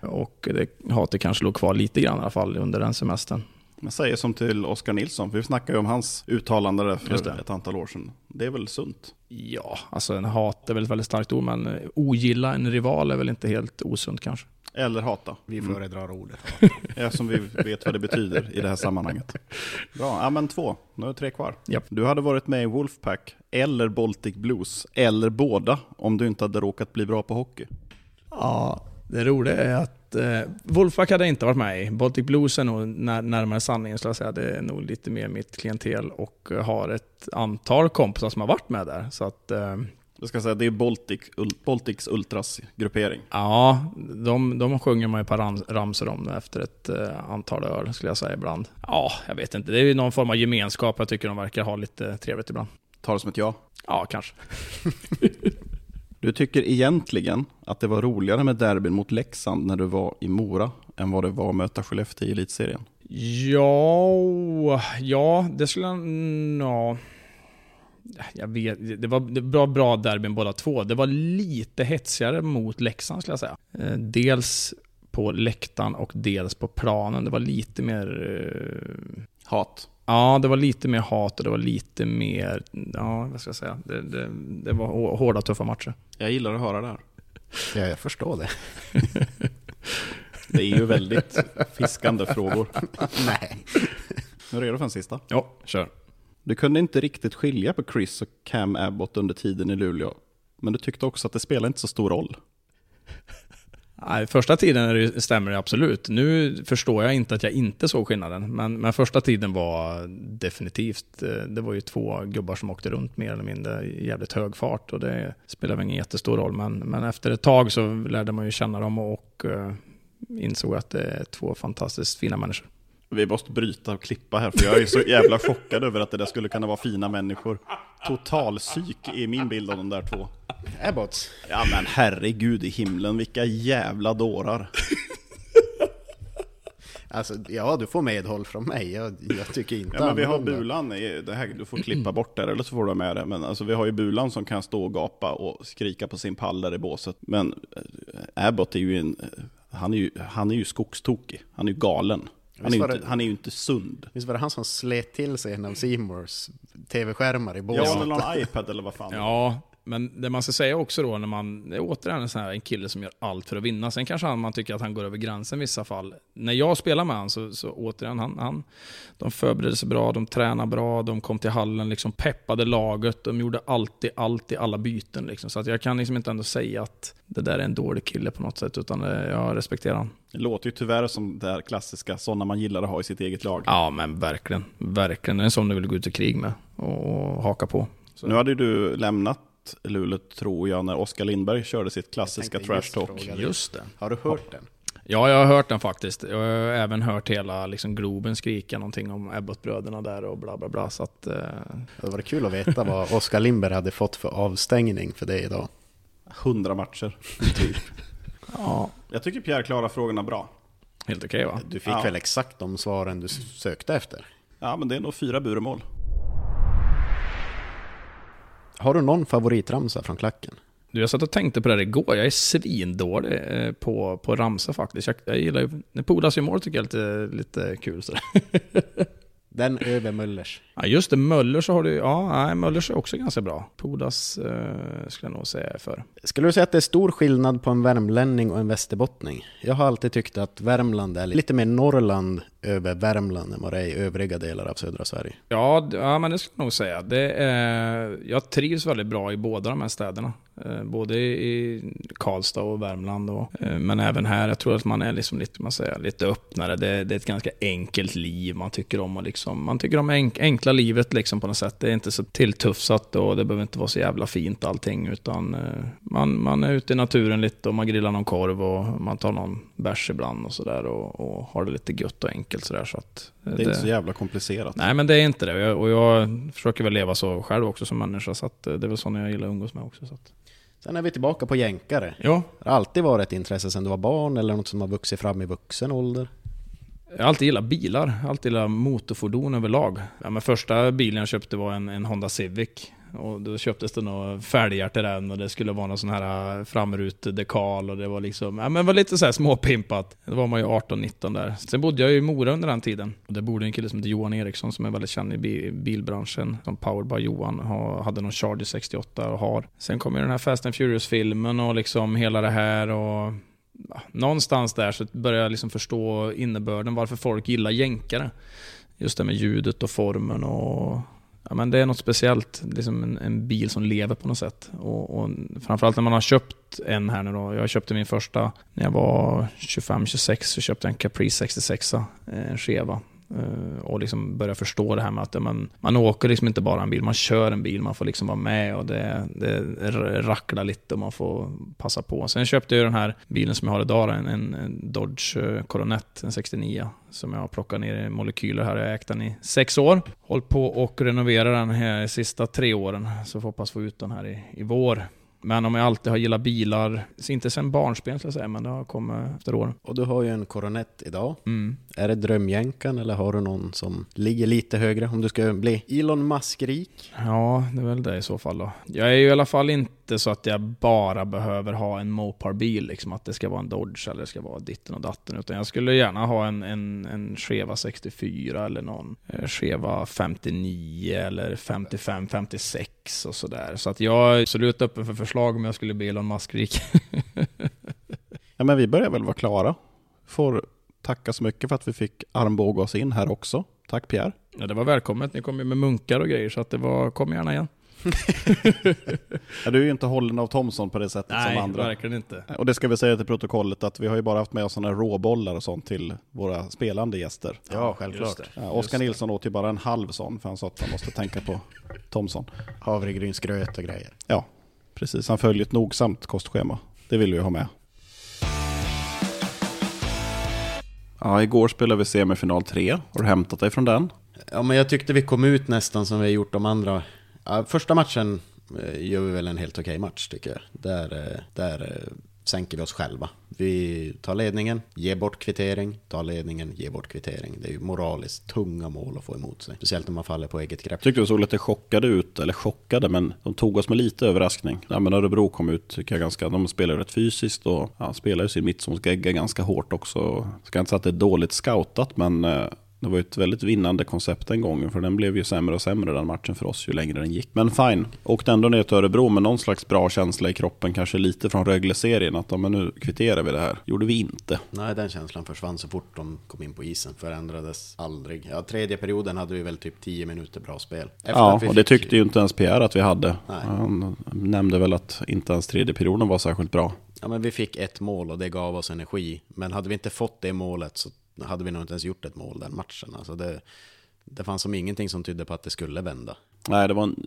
Speaker 3: Och det hatet kanske låg kvar lite grann i alla fall under den semestern.
Speaker 2: Jag säger som till Oskar Nilsson, för vi snackade ju om hans uttalande där för
Speaker 3: det.
Speaker 2: ett antal år sedan. Det är väl sunt?
Speaker 3: Ja, alltså en hat är väl ett väldigt starkt ord, men ogilla en rival är väl inte helt osunt kanske.
Speaker 2: Eller hata.
Speaker 1: Vi föredrar ordet.
Speaker 2: Eftersom vi vet vad det betyder i det här sammanhanget. Bra, ja men två. Nu är det tre kvar.
Speaker 3: Japp.
Speaker 2: Du hade varit med i Wolfpack, eller Baltic Blues, eller båda, om du inte hade råkat bli bra på hockey.
Speaker 3: Ja, det roliga är att eh, Wolfpack hade inte varit med i. Baltic Blues är nog när, närmare sanningen skulle jag säga. Det är nog lite mer mitt klientel och har ett antal kompisar som har varit med där. Så att eh,
Speaker 2: Jag ska säga, det är Baltic, Baltics Ultras gruppering.
Speaker 3: ja, de, de sjunger man ju ett par ram, ramsor om efter ett eh, antal öl skulle jag säga ibland. Ja, jag vet inte. Det är ju någon form av gemenskap. Jag tycker de verkar ha lite trevligt ibland.
Speaker 2: Ta det som ett ja.
Speaker 3: Ja, kanske.
Speaker 2: Du tycker egentligen att det var roligare med derbyn mot Leksand när du var i Mora än vad det var att möta Skellefteå i elitserien.
Speaker 3: Ja, ja, det skulle jag... Ja. Jag vet, det var, det var bra derbyn båda två. Det var lite hetsigare mot Leksand skulle jag säga. Eh, dels på läktaren och dels på planen. Det var lite mer... eh,
Speaker 2: Hat.
Speaker 3: Ja, det var lite mer hat och det var lite mer... Ja, vad ska jag säga? Det, det, det var hå- hårda, tuffa matcher.
Speaker 2: Jag gillar att höra det här.
Speaker 1: Ja, jag förstår det.
Speaker 2: Det är ju väldigt fiskande frågor.
Speaker 1: Nej.
Speaker 2: Är du redo för en sista?
Speaker 3: Ja, kör.
Speaker 2: Du kunde inte riktigt skilja på Chris och Cam Abbott under tiden i Luleå. Men du tyckte också att det spelar inte så stor roll.
Speaker 3: Nej, första tiden är det, stämmer det absolut. Nu förstår jag inte att jag inte såg skillnaden. Men, men första tiden var definitivt, eh, det var ju två gubbar som åkte runt mer eller mindre i jävligt hög fart. Och det spelar väl ingen jättestor roll. Men, men efter ett tag så lärde man ju känna dem och uh, insåg att det är två fantastiskt fina människor.
Speaker 2: Vi måste bryta och klippa här, för jag är så jävla chockad över att det där skulle kunna vara fina människor. Total psyk i min bild av de där två.
Speaker 1: Abbots.
Speaker 2: Ja men herregud i himlen, vilka jävla dårar.
Speaker 1: Alltså, ja, du får medhåll från mig. Jag, jag tycker inte
Speaker 2: Ja men vi har. Bulan, i- det här, du får klippa bort det eller så får du med det. Men alltså vi har ju Bulan som kan stå och gapa och skrika på sin pall där i båset. Men eh, Abbott är ju en, eh, han är ju, han är ju skogstokig. Han är ju galen. Han är ju inte,
Speaker 1: det-
Speaker 2: han är ju inte sund.
Speaker 1: Visst var det han som slet till sig en av Seymours tv-skärmar i
Speaker 2: Ja,
Speaker 1: båset?
Speaker 2: eller någon iPad eller vad fan.
Speaker 3: Ja, men det man ska säga också då när man, det är återigen en sån här en kille som gör allt för att vinna. Sen kanske han, man tycker att han går över gränsen i vissa fall. När jag spelar med honom så, så återigen, han, han, de förberedde sig bra, de tränade bra, de kom till hallen, liksom peppade laget, de gjorde alltid allt i alla byten. Liksom. Så att jag kan liksom inte ändå säga att det där är en dålig kille på något sätt, utan eh, jag respekterar honom.
Speaker 2: Det låter ju tyvärr som det här klassiska, sådana man gillar att ha i sitt eget lag.
Speaker 3: Ja, men verkligen. Verkligen. Det är en sån du vill gå ut i krig med och, haka på. Så.
Speaker 2: Nu hade du lämnat Luleå tror jag när Oskar Lindberg körde sitt klassiska trash talk.
Speaker 3: Just det.
Speaker 1: Har du hört den?
Speaker 3: Ja, jag har hört den faktiskt. Jag har även hört hela liksom, Globen skrika någonting om Ebbot-bröderna där och bla bla bla. Så att, eh,
Speaker 1: Det var kul att veta vad Oskar Lindberg hade fått för avstängning för det idag.
Speaker 2: 100 matcher.
Speaker 3: ja,
Speaker 2: Jag tycker Pierre klarar frågorna bra.
Speaker 3: helt okej va?
Speaker 1: Du fick
Speaker 2: Ja.
Speaker 1: väl exakt de svaren du sökte efter?
Speaker 2: Ja, men det är nog fyra buremål.
Speaker 1: Har du någon favoritramsa från klacken?
Speaker 3: Du, jag satt och tänkte på det här igår. Jag är svindålig eh, på, på ramsa faktiskt. Jag, jag gillar ju... När Podas i mål tycker jag är lite, lite kul. Så.
Speaker 1: Den över Möllers.
Speaker 3: Ja, just det, Möller så har du... Ja, nej, Möllers är också ganska bra. Podas eh, skulle jag nog säga för.
Speaker 1: Skulle du säga att det är stor skillnad på en värmlänning och en västerbottning? Jag har alltid tyckt att Värmland är lite mer Norrland över Värmland än vad det är i övriga delar av södra Sverige.
Speaker 3: Ja, ja men det skulle jag nog säga. Det är, jag trivs väldigt bra i båda de här städerna. Eh, både i Karlstad och Värmland. Och, eh, men även här, jag tror att man är liksom lite, man säger, lite öppnare. Det, det är ett ganska enkelt liv. Man tycker om, att liksom, man tycker om enk, enkla livet liksom på något sätt. Det är inte så tilltufsat och det behöver inte vara så jävla fint allting. Utan eh, man, man är ute i naturen lite och man grillar någon korv och man tar någon bärs ibland och sådär. Och, och har det lite gött och enkelt sådär. Så att, eh,
Speaker 2: Det är inte så jävla komplicerat.
Speaker 3: Nej, men det är inte det. Och jag, försöker väl leva så själv också som människa, så att eh, det är väl sådana jag gillar att umgås med också. Så att.
Speaker 1: Sen är vi tillbaka på jänkare.
Speaker 3: Ja,
Speaker 1: Har det alltid varit ett intresse sedan du var barn eller något som har vuxit fram i vuxen ålder?
Speaker 3: Jag har alltid gillat bilar, jag har alltid gillat motorfordon överlag. Ja, men första bilen jag köpte var en, en Honda Civic. Och då köptes det några fälgar till den och det skulle vara någon sån här äh, framrutedekal och det var liksom, ja men det var lite så här småpimpat. Då var man ju 18-19 där. Sen bodde jag ju i Mora under den tiden. Och där bodde en kille som heter Johan Eriksson som är väldigt känd i bilbranschen. Som Powered by Johan, hade någon Charger 68 och har. Sen kom ju den här Fast and Furious-filmen och liksom hela det här och någonstans där så började jag liksom förstå innebörden varför folk gillar jänkare. Just det med ljudet och formen och Ja, men det är något speciellt, liksom en, en bil som lever på något sätt. Och, och framförallt när man har köpt en här nu då. Jag köpte min första när jag var 25-26, så köpte jag en Caprice 66, eh, en Cheva. Eh, och liksom börja förstå det här med att man, man åker liksom inte bara en bil, man kör en bil, man får liksom vara med och det, det racklar lite och man får passa på. Sen köpte jag den här bilen som jag har idag, en, en, Dodge eh, Coronet, en 69, som jag har plockat ner i molekyler här. Jag har ägt den i sex år. Hållit på och renovera den här de sista tre åren, så får hoppas få ut den här i, i vår. Men om jag alltid har gillat bilar, så inte sen barnsben ska jag säga, men det har kommit efter år.
Speaker 1: Och du har ju en Coronet idag.
Speaker 3: Mm.
Speaker 1: Är det drömjänkan eller har du någon som ligger lite högre om du ska bli Elon Musk-rik?
Speaker 3: Ja, det är väl det i så fall då. Jag är ju i alla fall inte så att jag bara behöver ha en Mopar-bil, liksom att det ska vara en Dodge eller det ska vara ditten och datten. Utan jag skulle gärna ha en, en, en Cheva 64 eller någon eh, Cheva 59 eller 55, 56 och sådär. Så att jag är absolut öppen för förslag om jag skulle bli Elon Musk-rik.
Speaker 2: Ja, men vi börjar väl vara klara. Får tacka så mycket för att vi fick armbåga oss in här också. Tack Pierre.
Speaker 3: ja, det var välkommet. Ni kom ju med munkar och grejer, så att det var, kom gärna igen.
Speaker 2: Ja, du är ju inte hållen av Thomson på det sättet som andra.
Speaker 3: verkligen inte.
Speaker 2: Och det ska vi säga till protokollet att vi har ju bara haft med oss sådana råbollar och sånt till våra spelande gäster.
Speaker 1: Ja, självklart.
Speaker 2: Ja, Oskar Nilsson åt ju bara en halv sån för han sa att man måste tänka på Thomson.
Speaker 1: Havregrynsgröt och grejer.
Speaker 2: Ja, precis. Han följer ett nogsamt kostschema. Det vill vi ha med. Ja, igår spelade vi semifinal 3. Har du hämtat dig från den?
Speaker 1: Ja, men jag tyckte vi kom ut nästan som vi har gjort de andra. Ja, första matchen eh, gör vi väl en helt okej match tycker jag. Där, eh, där eh, sänker vi oss själva. Vi tar ledningen, ger bort kvittering, tar ledningen, ger bort kvittering. Det är ju moraliskt tunga mål att få emot sig. Speciellt när man faller på eget grepp.
Speaker 2: Tyckte de såg lite chockade ut, eller chockade, men de tog oss med lite överraskning. Ja, men Örebro kom ut, tycker jag, ganska, de spelar ju rätt fysiskt och ja, spelar ju sin mittzonsgegga ganska hårt också. Ska inte säga att det är dåligt scoutat, men det var ju ett väldigt vinnande koncept den gången, för den blev ju sämre och sämre den matchen för oss ju längre den gick. Men fine, åkte ändå ner till Örebro med någon slags bra känsla i kroppen, kanske lite från Rögle-serien, att ja, men nu kvitterar vi det här. gjorde vi inte.
Speaker 1: Nej, den känslan försvann så fort de kom in på isen. Förändrades aldrig. Ja, tredje perioden hade vi väl typ 10 minuter bra spel. Efter
Speaker 2: Ja, och det tyckte ju inte ens Pierre att vi hade.
Speaker 1: Nej.
Speaker 2: Han nämnde väl att inte ens tredje perioden var särskilt bra.
Speaker 1: Ja, men vi fick ett mål och det gav oss energi. Men hade vi inte fått det målet så hade vi nog inte ens gjort ett mål den matchen. Alltså det, det fanns som ingenting som tydde på att det skulle vända.
Speaker 2: Nej, det var en,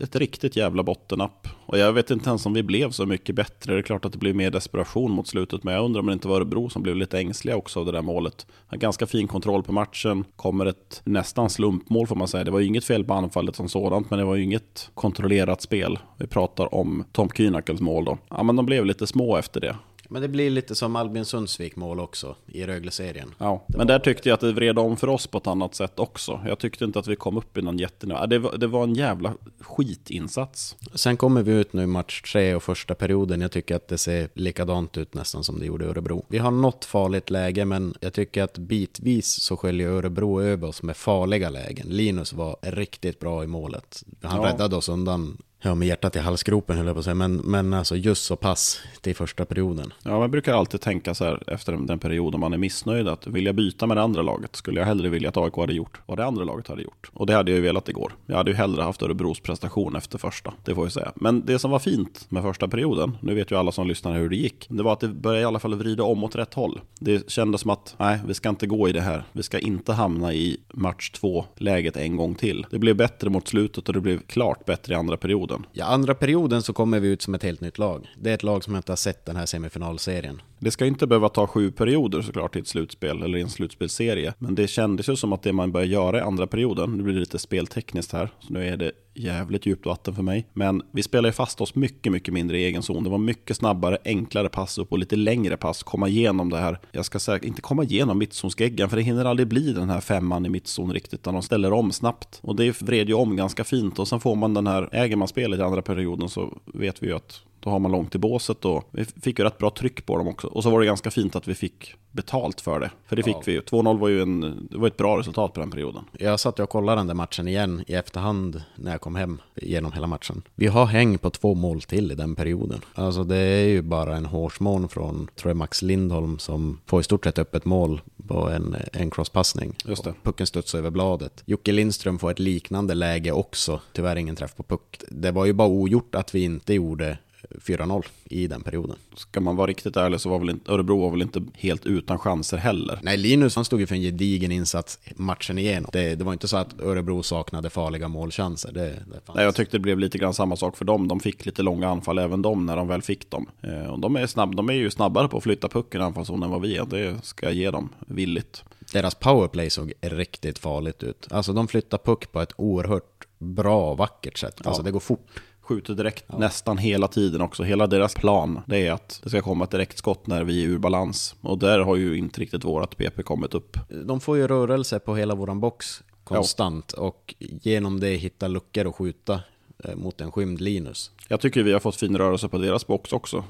Speaker 2: ett riktigt jävla bottennapp. Och jag vet inte ens om vi blev så mycket bättre. Det är klart att det blev mer desperation mot slutet, men jag undrar om det inte var Örebro som blev lite ängsliga också av det där målet. En ganska fin kontroll på matchen, kommer ett nästan slumpmål får man säga. Det var ju inget fel på anfallet som sådant, men det var ju inget kontrollerat spel. Vi pratar om Tom Kynakels mål då. Ja, men de blev lite små efter det.
Speaker 1: Men det blir lite som Albin Sundsvik mål också i Rögle-serien.
Speaker 2: Ja, men där tyckte jag att det vred om för oss på ett annat sätt också. Jag tyckte inte att vi kom upp i någon jättenivå. Det var, det var en jävla skitinsats.
Speaker 1: Sen kommer vi ut nu i match tre och första perioden. Jag tycker att det ser likadant ut nästan som det gjorde i Örebro. Vi har något farligt läge, men jag tycker att bitvis så sköljer Örebro över oss med farliga lägen. Linus var riktigt bra i målet. Han
Speaker 2: Ja.
Speaker 1: räddade oss undan, ja med hjärtat i halsgropen höll jag på att säga, men, men alltså just så pass till första perioden.
Speaker 2: Ja, man brukar alltid tänka så här efter den, perioden man är missnöjd att vill jag byta med det andra laget skulle jag hellre vilja att AIK hade gjort vad det andra laget hade gjort. Och det hade jag ju velat igår. Jag hade ju hellre haft Örebros prestation efter första, det får jag säga. Men det som var fint med första perioden, nu vet ju alla som lyssnar hur det gick, det var att det började i alla fall vrida om åt rätt håll. Det kändes som att, nej, vi ska inte gå i det här. Vi ska inte hamna i match två-läget en gång till. Det blev bättre mot slutet och det blev klart bättre i andra perioden.
Speaker 1: Ja, andra perioden så kommer vi ut som ett helt nytt lag. Det är ett lag som jag inte har sett den här semifinalserien.
Speaker 2: Det ska inte behöva ta sju perioder såklart i ett slutspel eller i en slutspelserie. Men det kändes ju som att det man började göra i andra perioden, nu blir det lite speltekniskt här, så nu är det jävligt djupt vatten för mig. Men vi spelade ju fast oss mycket, mycket mindre i egen zon. Det var mycket snabbare, enklare pass upp och lite längre pass. Komma igenom det här, jag ska säga, inte komma igenom mittzonsgeggan, för det hinner aldrig bli den här femman i mittzon riktigt, utan de ställer om snabbt. Och det vred ju om ganska fint och sen får man den här, äger man spelet i andra perioden så vet vi ju att då har man långt till båset och vi fick ju rätt bra tryck på dem också. Och så var det ganska fint att vi fick betalt för det. För det fick
Speaker 1: Ja.
Speaker 2: vi ju. 2-0 var ju en, det var ett bra resultat på den perioden.
Speaker 1: Jag satt och kollade den där matchen igen i efterhand när jag kom hem genom hela matchen. Vi har häng på två mål till i den perioden. Alltså det är ju bara en hårsmån från, tror jag, Max Lindholm som får i stort sett öppet mål på en, en crosspassning.
Speaker 2: Just det.
Speaker 1: Och Pucken studsar över bladet. Jocke Lindström får ett liknande läge också. Tyvärr ingen träff på puck. Det var ju bara ogjort att vi inte gjorde 4-0 i den perioden.
Speaker 2: Ska man vara riktigt ärlig så var väl inte, Örebro var väl inte helt utan chanser heller.
Speaker 1: Nej, Linus han stod ju för en gedigen insats matchen igenom. Det, det var inte så att Örebro saknade farliga målchanser. Det, det.
Speaker 2: Nej, jag tyckte det blev lite grann samma sak för dem. De fick lite långa anfall, även de, när de väl fick dem. Eh, och de, är snabb, de är ju snabbare på att flytta pucken i anfallszon än vad vi är. Det ska jag ge dem villigt.
Speaker 1: Deras powerplay såg riktigt farligt ut. Alltså de flyttar puck på ett oerhört bra vackert sätt. Alltså
Speaker 2: Ja.
Speaker 1: det går fort.
Speaker 2: Skjuter direkt nästan hela tiden också. Hela deras plan det är att det ska komma ett direktskott när vi är ur balans. Och där har ju inte riktigt vårat PP kommit upp.
Speaker 1: De får ju rörelse på hela våran box konstant och genom det hitta luckor och skjuta eh, mot en skymd Linus.
Speaker 2: Jag tycker vi har fått fin rörelse på deras box också.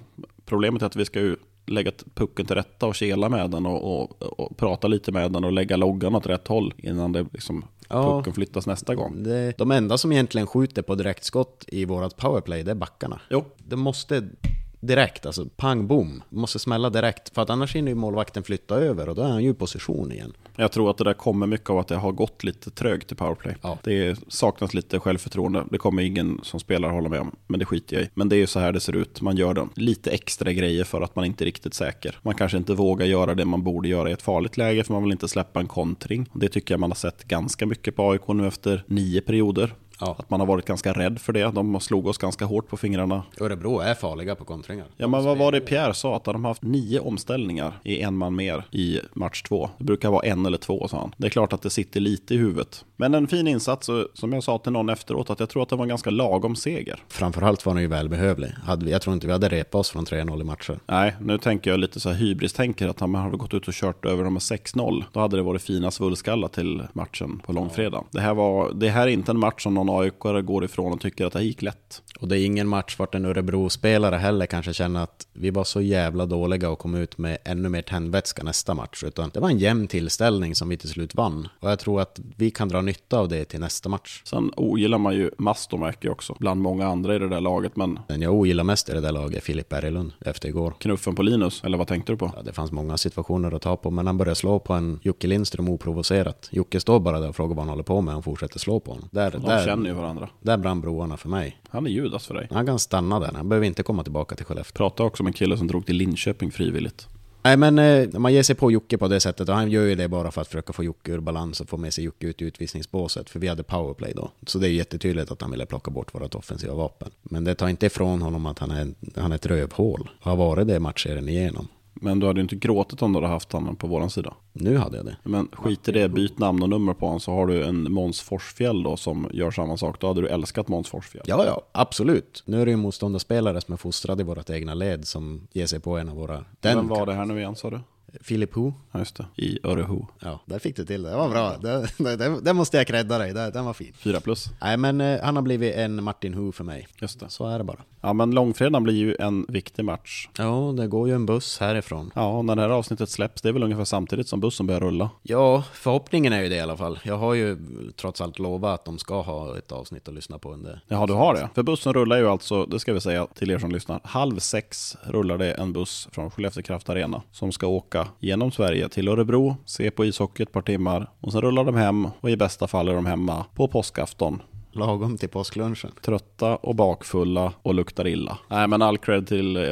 Speaker 2: Problemet är att vi ska ju lägga pucken till rätta och kela med den och, och, och prata lite med den och lägga loggan åt rätt håll innan det liksom
Speaker 1: Ja.
Speaker 2: pucken flyttas nästa gång.
Speaker 1: Det, de enda som egentligen skjuter på direktskott i vårat powerplay, det är backarna.
Speaker 2: Jo,
Speaker 1: Det måste direkt, alltså pang bom, måste smälla direkt. För att annars hinner ju målvakten flytta över och då är han ju i position igen.
Speaker 2: Jag tror att det där kommer mycket av att det har gått lite trögt i powerplay.
Speaker 1: Ja.
Speaker 2: Det saknas lite självförtroende. Det kommer ingen som spelar hålla med om, men det skiter jag i. Men det är ju så här det ser ut. Man gör den. lite extra grejer för att man inte är riktigt säker. Man kanske inte vågar göra det man borde göra i ett farligt läge, för man vill inte släppa en kontring. Det tycker jag man har sett ganska mycket på AIK nu efter nio perioder.
Speaker 1: Ja.
Speaker 2: Att man har varit ganska rädd för det. De slog oss ganska hårt på fingrarna.
Speaker 1: Örebro är farliga på kontringar.
Speaker 2: Ja men vad var det Pierre sa? Att de har haft nio omställningar i en man mer i match två. Det brukar vara en eller två sa han. Det är klart att det sitter lite i huvudet. Men en fin insats som jag sa till någon efteråt att jag tror att det var en ganska lagom seger.
Speaker 1: Framförallt var den ju välbehövlig. Jag tror inte vi hade repat oss från 3-0 i matcher.
Speaker 2: Nej, nu tänker jag lite så här hybris-tänker att han hade gått ut och kört över dem med 6-0. Då hade det varit fina svullskallar till matchen på långfredagen. Det, här var, det här är inte en match som någon aik går ifrån och tycker att det här gick lätt.
Speaker 1: Och det är ingen match vart en Örebro-spelare heller kanske känner att vi var så jävla dåliga och kom ut med ännu mer tändvätska nästa match. Utan det var en jämn tillställning som vi till slut vann. Och jag tror att vi kan dra nytta av det till nästa match.
Speaker 2: Sen ogillar man ju Mastomäki också, bland många andra i det där laget. Men
Speaker 1: Den jag ogillar mest i det där laget är Filip Berglund efter igår.
Speaker 2: knuffen på Linus, eller vad tänkte du på?
Speaker 1: Ja, det fanns många situationer att ta på, men han började slå på en Jocke Lindström oprovocerat. Jocke står bara där och frågar vad han håller på med och fortsätter slå på honom. Där, där,
Speaker 2: känner ju varandra.
Speaker 1: där brann broarna för mig.
Speaker 2: Han är Judas för dig.
Speaker 1: Han kan stanna där, han behöver inte komma tillbaka till Skellefteå.
Speaker 2: Prata också om en kille som drog till Linköping frivilligt.
Speaker 1: Nej men eh, man ger sig på Jocke på det sättet och han gör ju det bara för att försöka få Jocke ur balans och få med sig Jocke ut i utvisningsbåset. För vi hade powerplay då. Så det är jättetydligt att han ville plocka bort vårt offensiva vapen. Men det tar inte ifrån honom att han är, han är ett rövhål. Och har varit det matchserien igenom.
Speaker 2: Men du hade ju inte gråtit om du hade haft honom på våran sida.
Speaker 1: Nu hade jag det.
Speaker 2: Men skit i det, byt namn och nummer på honom så har du en Måns Forsfjäll då som gör samma sak. Då hade du älskat Måns Forsfjäll.
Speaker 1: Ja, ja, absolut. Nu är det ju motståndarspelare som är fostrade i vårt egna led som ger sig på en av våra...
Speaker 2: Vem var det här nu igen sa du?
Speaker 1: Filip Hu.
Speaker 2: Ja just det, i Öreho.
Speaker 1: Ja, där fick du till det. Det var bra. Det, det, det, det måste jag credda dig. Det, den var fin.
Speaker 2: Fyra plus.
Speaker 1: Nej, men eh, han har blivit en Martin Hu för mig.
Speaker 2: Just det.
Speaker 1: Så är det bara.
Speaker 2: Ja men långfredagen blir ju en viktig match.
Speaker 1: Ja, det går ju en buss härifrån.
Speaker 2: Ja, och när det här avsnittet släpps, det är väl ungefär samtidigt som bussen börjar rulla.
Speaker 1: Ja, förhoppningen är ju det i alla fall. Jag har ju trots allt lovat att de ska ha ett avsnitt att lyssna på under...
Speaker 2: Jaha, du har det. För bussen rullar ju alltså, det ska vi säga till er som lyssnar, halv sex rullar det en buss från Skellefteå Kraft Arena som ska åka genom Sverige till Örebro, se på ishockey ett par timmar och sen rullar de hem och i bästa fall är de hemma på påskafton.
Speaker 1: Lagom till påsklunchen.
Speaker 2: Trötta och bakfulla och luktar illa. Nej men all cred till eh,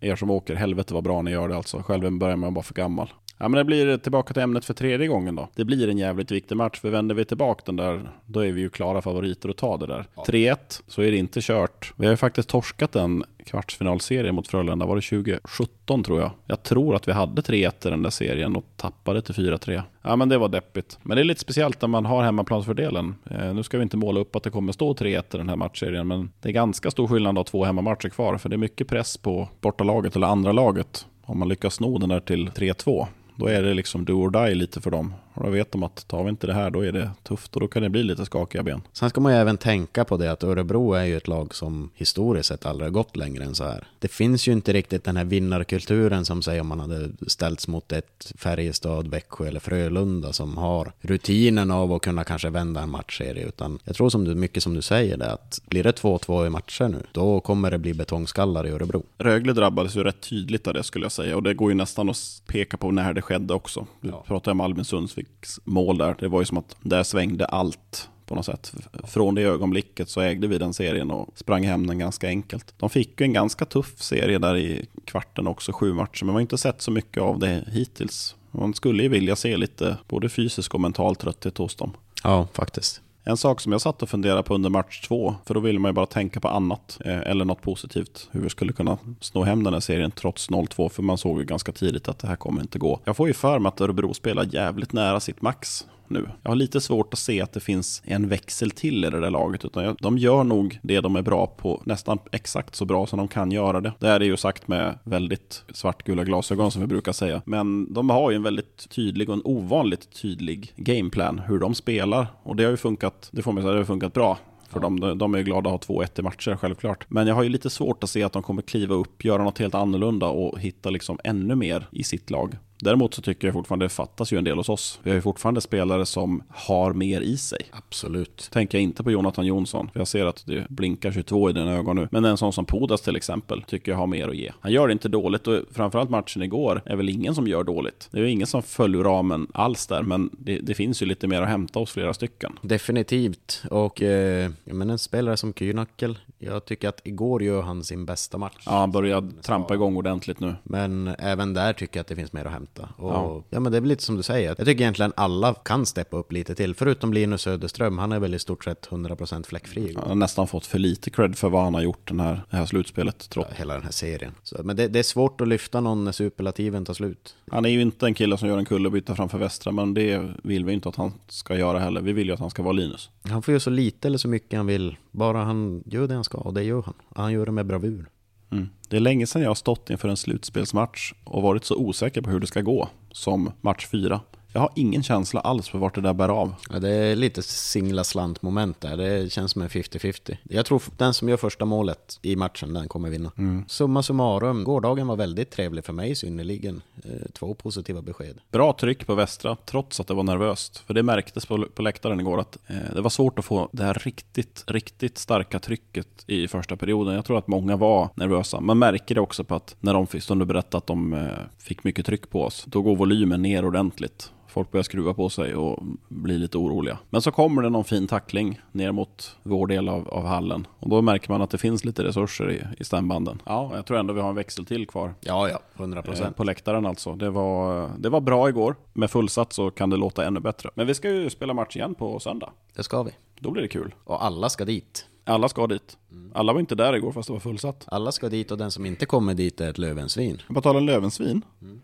Speaker 2: er som åker, helvete vad bra ni gör det alltså. Själv börjar man vara för gammal. Ja men det blir tillbaka till ämnet för tredje gången då. Det blir en jävligt viktig match, för vänder vi tillbaka den där, då är vi ju klara favoriter att ta det där. 3-1, så är det inte kört. Vi har ju faktiskt torskat en kvartsfinalserie mot Frölunda, var det 2017 tror jag. Jag tror att vi hade 3-1 i den där serien och tappade till 4-3. Ja men det var deppigt. Men det är lite speciellt när man har hemmaplansfördelen. Eh, nu ska vi inte måla upp att det kommer stå 3-1 i den här matchserien, men det är ganska stor skillnad att ha två hemmamatcher kvar, för det är mycket press på bortalaget eller andra laget om man lyckas sno den där till 3-2. Då är det liksom do or die lite för dem. Och då vet de att tar vi inte det här då är det tufft och då kan det bli lite skakiga ben.
Speaker 1: Sen ska man ju även tänka på det att Örebro är ju ett lag som historiskt sett aldrig har gått längre än så här. Det finns ju inte riktigt den här vinnarkulturen som säger om man hade ställts mot ett Färjestad, Växjö eller Frölunda som har rutinen av att kunna kanske vända en matchserie. Utan jag tror som du, mycket som du säger det att blir det 2-2 i matcher nu, då kommer det bli betongskallar i Örebro.
Speaker 2: Rögle drabbades ju rätt tydligt av det skulle jag säga och det går ju nästan att peka på när det skedde också. Du
Speaker 1: Ja.
Speaker 2: pratade om Albin Sundsviks mål där. Det var ju som att där svängde allt på något sätt. Från det ögonblicket så ägde vi den serien och sprang hem den ganska enkelt. De fick ju en ganska tuff serie där i kvarten också, sju matcher, men man har inte sett så mycket av det hittills. Man skulle ju vilja se lite både fysisk och mental trötthet hos dem.
Speaker 1: Ja, faktiskt.
Speaker 2: En sak som jag satt och funderade på under match två, för då ville man ju bara tänka på annat, eh, eller något positivt. Hur vi skulle kunna sno hem den här serien trots 0-2, för man såg ju ganska tidigt att det här kommer inte gå. Jag får ju för mig att Örebro spelar jävligt nära sitt max nu. Jag har lite svårt att se att det finns en växel till i det där laget, utan de gör nog det de är bra på, nästan exakt så bra som de kan göra det. Det här är ju sagt med väldigt svartgula glasögon som vi brukar säga, men de har ju en väldigt tydlig och en ovanligt tydlig gameplan hur de spelar och det har ju funkat, det får man säga, det har funkat bra. För de, de är ju glada att ha 2-1 i matcher, självklart. Men jag har ju lite svårt att se att de kommer kliva upp, göra något helt annorlunda och hitta liksom ännu mer i sitt lag. Däremot så tycker jag fortfarande det fattas ju en del hos oss. Vi har ju fortfarande spelare som har mer i sig.
Speaker 1: Absolut.
Speaker 2: Tänker jag inte på Jonathan Jonsson, för jag ser att det blinkar 22 i dina ögon nu. Men en sån som Podas till exempel, tycker jag har mer att ge. Han gör det inte dåligt och framförallt matchen igår är väl ingen som gör dåligt. Det är ingen som följer ramen alls där, men det, det finns ju lite mer att hämta hos flera stycken.
Speaker 1: Definitivt. Och eh, menar, en spelare som Kynackel, jag tycker att igår gör han sin bästa match.
Speaker 2: Ja, han börjar trampa igång ordentligt nu.
Speaker 1: Men även där tycker jag att det finns mer att hämta. Och,
Speaker 2: Ja.
Speaker 1: ja. men det är väl lite som du säger. Jag tycker egentligen alla kan steppa upp lite till. Förutom Linus Söderström, han är väl i stort sett 100% fläckfri.
Speaker 2: Han har nästan fått för lite cred för vad han har gjort den här, det här slutspelet. Trots.
Speaker 1: Hela den här serien. Så, men det, det är svårt att lyfta någon när superlativen tar slut.
Speaker 2: Han är ju inte en kille som gör en kullerbytta framför Västra, men det vill vi inte att han ska göra heller. Vi vill ju att han ska vara Linus.
Speaker 1: Han får göra så lite eller så mycket han vill. Bara han gör det han ska, och det gör han. Han gör det med bravur.
Speaker 2: Mm. Det är länge sedan jag har stått inför en slutspelsmatch och varit så osäker på hur det ska gå som match fyra. Jag har ingen känsla alls för vart det där bär av.
Speaker 1: Ja, det är lite singla slant moment där. Det känns som en 50-50. Jag tror den som gör första målet i matchen, den kommer vinna. Summa summarum, gårdagen var väldigt trevlig för mig synnerligen. Eh, Två positiva besked.
Speaker 2: Bra tryck på Västra, trots att det var nervöst. För det märktes på, på läktaren igår att eh, det var svårt att få det här riktigt, riktigt starka trycket i första perioden. Jag tror att många var nervösa. Man märker det också på att när de fick stund och berätta att de eh, fick mycket tryck på oss, då går volymen ner ordentligt. Folk börjar skruva på sig och blir lite oroliga. Men så kommer det någon fin tackling ner mot vår del av, av hallen. Och då märker man att det finns lite resurser i, i stämbanden. Ja, jag tror ändå vi har en växel till kvar.
Speaker 1: Ja, ja, 100
Speaker 2: Eh,
Speaker 1: procent.
Speaker 2: På läktaren alltså. Det var, det var bra igår. Med fullsatt så kan det låta ännu bättre. Men vi ska ju spela match igen på söndag.
Speaker 1: Det ska vi.
Speaker 2: Då blir det kul.
Speaker 1: Och alla ska dit.
Speaker 2: Alla ska dit. Alla var inte där igår fast det var fullsatt.
Speaker 1: Alla ska dit och den som inte kommer dit är ett lövensvin.
Speaker 2: På tal om Lövensvin.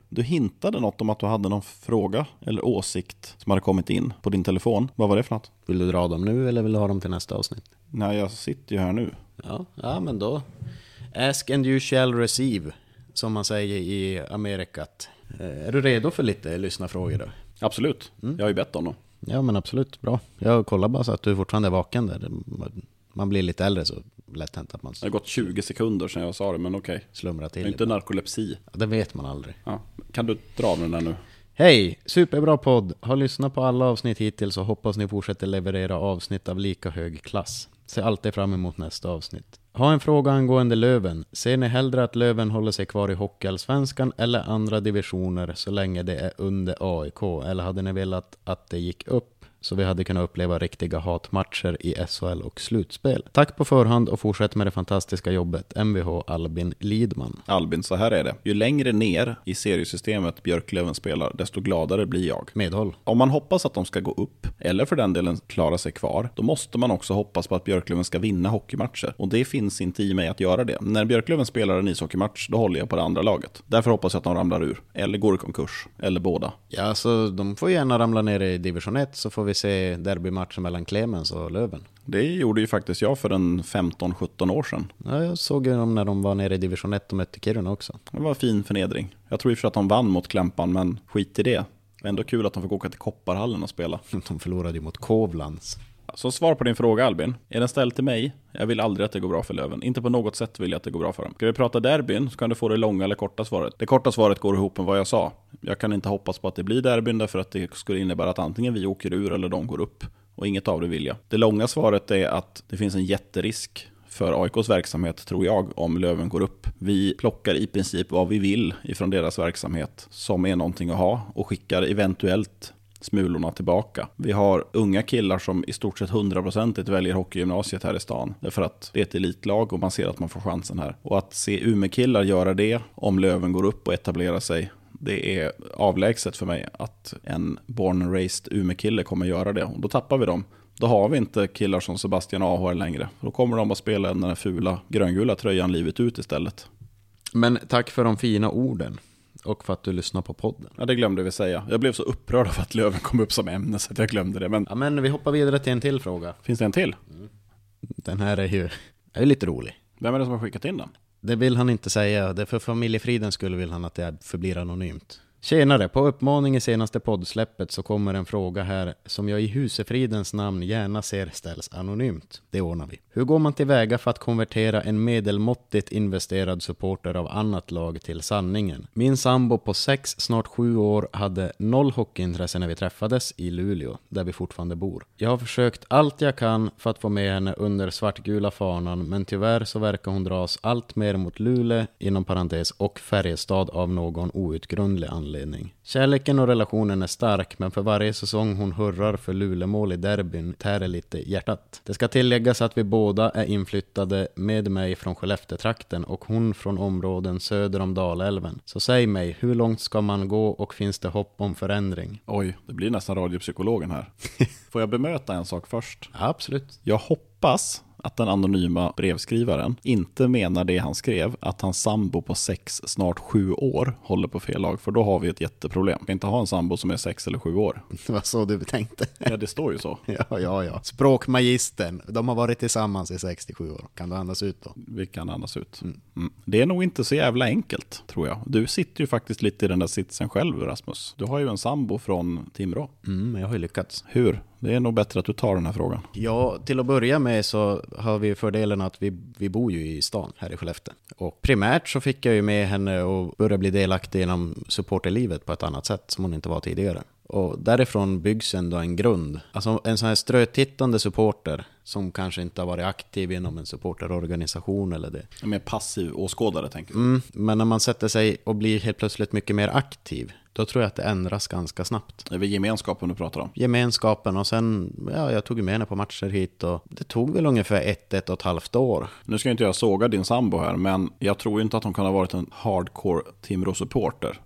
Speaker 2: Du hintade något om att du hade någon fråga eller åsikt som hade kommit in på din telefon. Vad var det för något?
Speaker 1: Vill du dra dem nu eller vill du ha dem till nästa avsnitt?
Speaker 2: Nej, jag sitter ju här nu.
Speaker 1: Ja, ja men då. Ask and you shall receive, som man säger i Amerikat. Eh, Är du redo för lite lyssnarfrågor då?
Speaker 2: Absolut. Jag har ju bett om dem.
Speaker 1: Ja men absolut, bra. Jag kollar bara så att du fortfarande är vaken där. Man blir lite äldre så lätt hänt att man
Speaker 2: Det har gått 20 sekunder sedan jag sa det, men okej.
Speaker 1: slumrar
Speaker 2: Det
Speaker 1: till.
Speaker 2: är inte narkolepsi.
Speaker 1: Ja, Det vet man aldrig.
Speaker 2: Ja. Kan du dra den där nu?
Speaker 1: Hej! Superbra podd! Har lyssnat på alla avsnitt hittills och hoppas ni fortsätter leverera avsnitt av lika hög klass. Ser alltid fram emot nästa avsnitt. Ha en fråga angående Löven. Ser ni hellre att Löven håller sig kvar i Hockeyallsvenskan eller andra divisioner så länge det är under AIK? Eller hade ni velat att det gick upp så vi hade kunnat uppleva riktiga hatmatcher i SHL och slutspel? Tack på förhand och fortsätt med det fantastiska jobbet. Mvh Albin Lidman.
Speaker 2: Albin, så här är det. Ju längre ner i seriesystemet Björklöven spelar, desto gladare blir jag.
Speaker 1: Medhåll.
Speaker 2: Om man hoppas att de ska gå upp, eller för den delen klara sig kvar, då måste man också hoppas på att Björklöven ska vinna hockeymatcher. Och det finns inte i mig att göra det. När Björklöven spelar en ishockeymatch, då håller jag på det andra laget. Därför hoppas jag att de ramlar ur, eller går i konkurs, eller båda.
Speaker 1: Ja, så de får gärna ramla ner i division 1 så får vi se derbymatchen mellan Clemens och Löven.
Speaker 2: Det gjorde ju faktiskt jag för en 15-17 år sedan.
Speaker 1: Ja, jag såg ju dem när de var nere i division 1 och mötte Kiruna också.
Speaker 2: Det var en fin förnedring. Jag tror i och för sig att de vann mot Klämpan, men skit i det. Ändå kul att de fick åka till Kopparhallen och spela.
Speaker 1: De förlorade ju mot Kovlands.
Speaker 2: Så svar på din fråga Albin. Är den ställd till mig? Jag vill aldrig att det går bra för Löven. Inte på något sätt vill jag att det går bra för dem. Ska vi prata derbyn så kan du få det långa eller korta svaret. Det korta svaret går ihop med vad jag sa. Jag kan inte hoppas på att det blir derbyn därför att det skulle innebära att antingen vi åker ur eller de går upp. Och inget av det vill jag. Det långa svaret är att det finns en jätterisk för AIKs verksamhet, tror jag, om Löven går upp. Vi plockar i princip vad vi vill ifrån deras verksamhet som är någonting att ha och skickar eventuellt smulorna tillbaka. Vi har unga killar som i stort sett hundraprocentigt väljer hockeygymnasiet här i stan. Därför att det är ett elitlag och man ser att man får chansen här. Och att se Umeå-killar göra det om Löven går upp och etablerar sig det är avlägset för mig att en born and raised Umeå-kille kommer göra det. Och då tappar vi dem. Då har vi inte killar som Sebastian AHL längre. Då kommer de att spela den där fula gröngula tröjan livet ut istället.
Speaker 1: Men tack för de fina orden och för att du lyssnar på podden.
Speaker 2: Ja, det glömde vi säga. Jag blev så upprörd av att Löven kom upp som ämne så att jag glömde det. Men
Speaker 1: Ja, men vi hoppar vidare till en till fråga.
Speaker 2: finns det en till?
Speaker 1: Den här är ju är lite rolig.
Speaker 2: Vem är det som har skickat in den?
Speaker 1: Det vill han inte säga. Det för familjefridens skull vill han att det förblir anonymt. Tjenare! På uppmaning i senaste poddsläppet så kommer en fråga här som jag i husefridens namn gärna ser ställs anonymt. Det ordnar vi. Hur går man tillväga för att konvertera en medelmåttigt investerad supporter av annat lag till sanningen? Min sambo på sex, snart sju år hade noll hockeyintresse när vi träffades i Luleå, där vi fortfarande bor. Jag har försökt allt jag kan för att få med henne under svartgula fanan, men tyvärr så verkar hon dras allt mer mot Luleå, inom parentes, och Färjestad av någon outgrundlig anledning. Kärleken och relationen är stark, men för varje säsong hon hurrar för Lulemål i derbyn tär det lite hjärtat. Det ska tilläggas att vi båda är inflyttade med mig från Skellefteå-trakten och hon från områden söder om Dalälven. Så säg mig, hur långt ska man gå och finns det hopp om förändring?
Speaker 2: Oj, det blir nästan radiopsykologen här. Får jag bemöta en sak först?
Speaker 1: Ja, absolut.
Speaker 2: Jag hoppas att den anonyma brevskrivaren inte menar det han skrev, att hans sambo på sex, snart sju år håller på fel lag, för då har vi ett jätteproblem. Vi kan inte ha en sambo som är sex eller sju år.
Speaker 1: Det var så du tänkte.
Speaker 2: Ja, det står ju så.
Speaker 1: Ja, ja, ja. Språkmagistern. De har varit tillsammans i 67 år. Kan du andas ut då?
Speaker 2: Vi kan andas ut. Mm. Det är nog inte så jävla enkelt, tror jag. Du sitter ju faktiskt lite i den där sitsen själv, Rasmus. Du har ju en sambo från Timrå.
Speaker 1: Mm, jag har ju lyckats.
Speaker 2: Hur? Det är nog bättre att du tar den här frågan.
Speaker 1: Ja, till att börja med så har vi fördelen att vi, vi bor ju i stan här i Skellefteå. Och primärt så fick jag ju med henne och börja bli delaktig inom supporterlivet på ett annat sätt som hon inte var tidigare. Och därifrån byggs ändå en grund. Alltså en sån här strötittande supporter som kanske inte har varit aktiv inom en supporterorganisation eller det.
Speaker 2: En mer passiv åskådare, tänker du?
Speaker 1: Mm, men när man sätter sig och blir helt plötsligt mycket mer aktiv, då tror jag att det ändras ganska snabbt.
Speaker 2: Det är väl gemenskapen du pratar om?
Speaker 1: Gemenskapen och sen, ja, jag tog med henne på matcher hit och det tog väl ungefär ett, ett och ett halvt år.
Speaker 2: Nu ska inte jag såga din sambo här, men jag tror inte att hon kan ha varit en hardcore Timrå-supporter.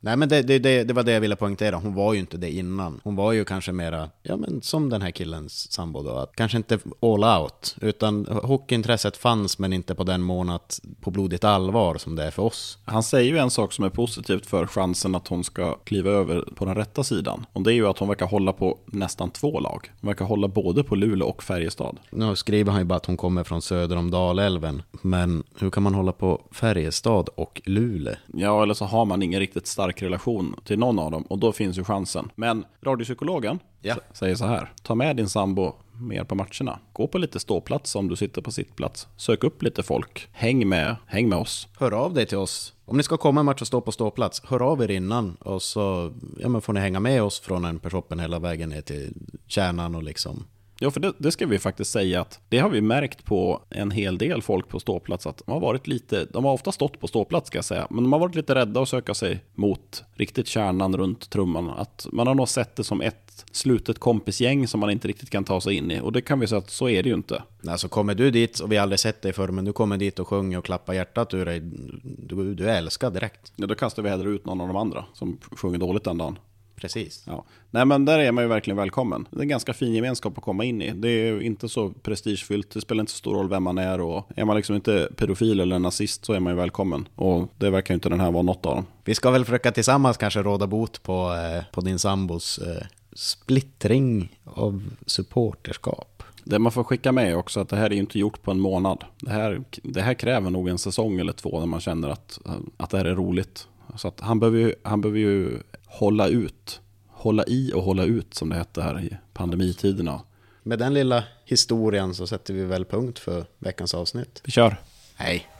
Speaker 1: Nej. Men det, det, det, det var det jag ville poängtera, hon var ju inte det innan. Hon var ju kanske mera, ja men som den här killens sambo då, att kanske inte all out, utan hockeyintresset fanns men inte på den månad på blodigt allvar som det är för oss.
Speaker 2: Han säger ju en sak som är positivt för chansen att hon ska kliva över på den rätta sidan. Och det är ju att hon verkar hålla på nästan två lag. Hon verkar hålla både på Luleå och Färjestad.
Speaker 1: Nu skriver han ju bara att hon kommer från söder om Dalälven, men hur kan man hålla på Färjestad och Luleå?
Speaker 2: Ja, eller så har man ingen riktigt stark relation till någon av dem och då finns ju chansen. Men radiopsykologen s- säger så här. Ta med din sambo mer på matcherna. Gå på lite ståplats om du sitter på sittplats. Sök upp lite folk. Häng med, häng med oss.
Speaker 1: Hör av dig till oss. Om ni ska komma en match och stå på ståplats, hör av er innan och så ja, men får ni hänga med oss från en shoppen hela vägen ner till kärnan och liksom
Speaker 2: Ja, för det, det ska vi faktiskt säga att det har vi märkt på en hel del folk på ståplats att de har varit lite, de har ofta stått på ståplats ska jag säga, men de har varit lite rädda att söka sig mot riktigt kärnan runt trumman. Att man har nog sett det som ett slutet kompisgäng som man inte riktigt kan ta sig in i och det kan vi säga att så är det ju inte.
Speaker 1: Alltså kommer du dit, och vi har aldrig sett dig förr, men du kommer dit och sjunger och klappar hjärtat ur dig, du, du är älskad direkt.
Speaker 2: Ja, då kastar vi hellre ut någon av de andra som sjunger dåligt den dagen.
Speaker 1: Precis.
Speaker 2: Ja. Nej men där är man ju verkligen välkommen. Det är en ganska fin gemenskap att komma in i. Det är ju inte så prestigefyllt, det spelar inte så stor roll vem man är och är man liksom inte pedofil eller nazist så är man ju välkommen. Och det verkar ju inte den här vara något av dem.
Speaker 1: Vi ska väl försöka tillsammans kanske råda bot på, eh, på din sambos eh, splittring av supporterskap.
Speaker 2: Det man får skicka med också att det här är ju inte gjort på en månad. Det här, det här kräver nog en säsong eller två när man känner att, att det här är roligt. Så att han, behöver ju, han behöver ju hålla ut. Hålla i och hålla ut som det hette här i pandemitiderna.
Speaker 1: Med den lilla historien så sätter vi väl punkt för veckans avsnitt.
Speaker 2: Vi kör!
Speaker 1: Hej!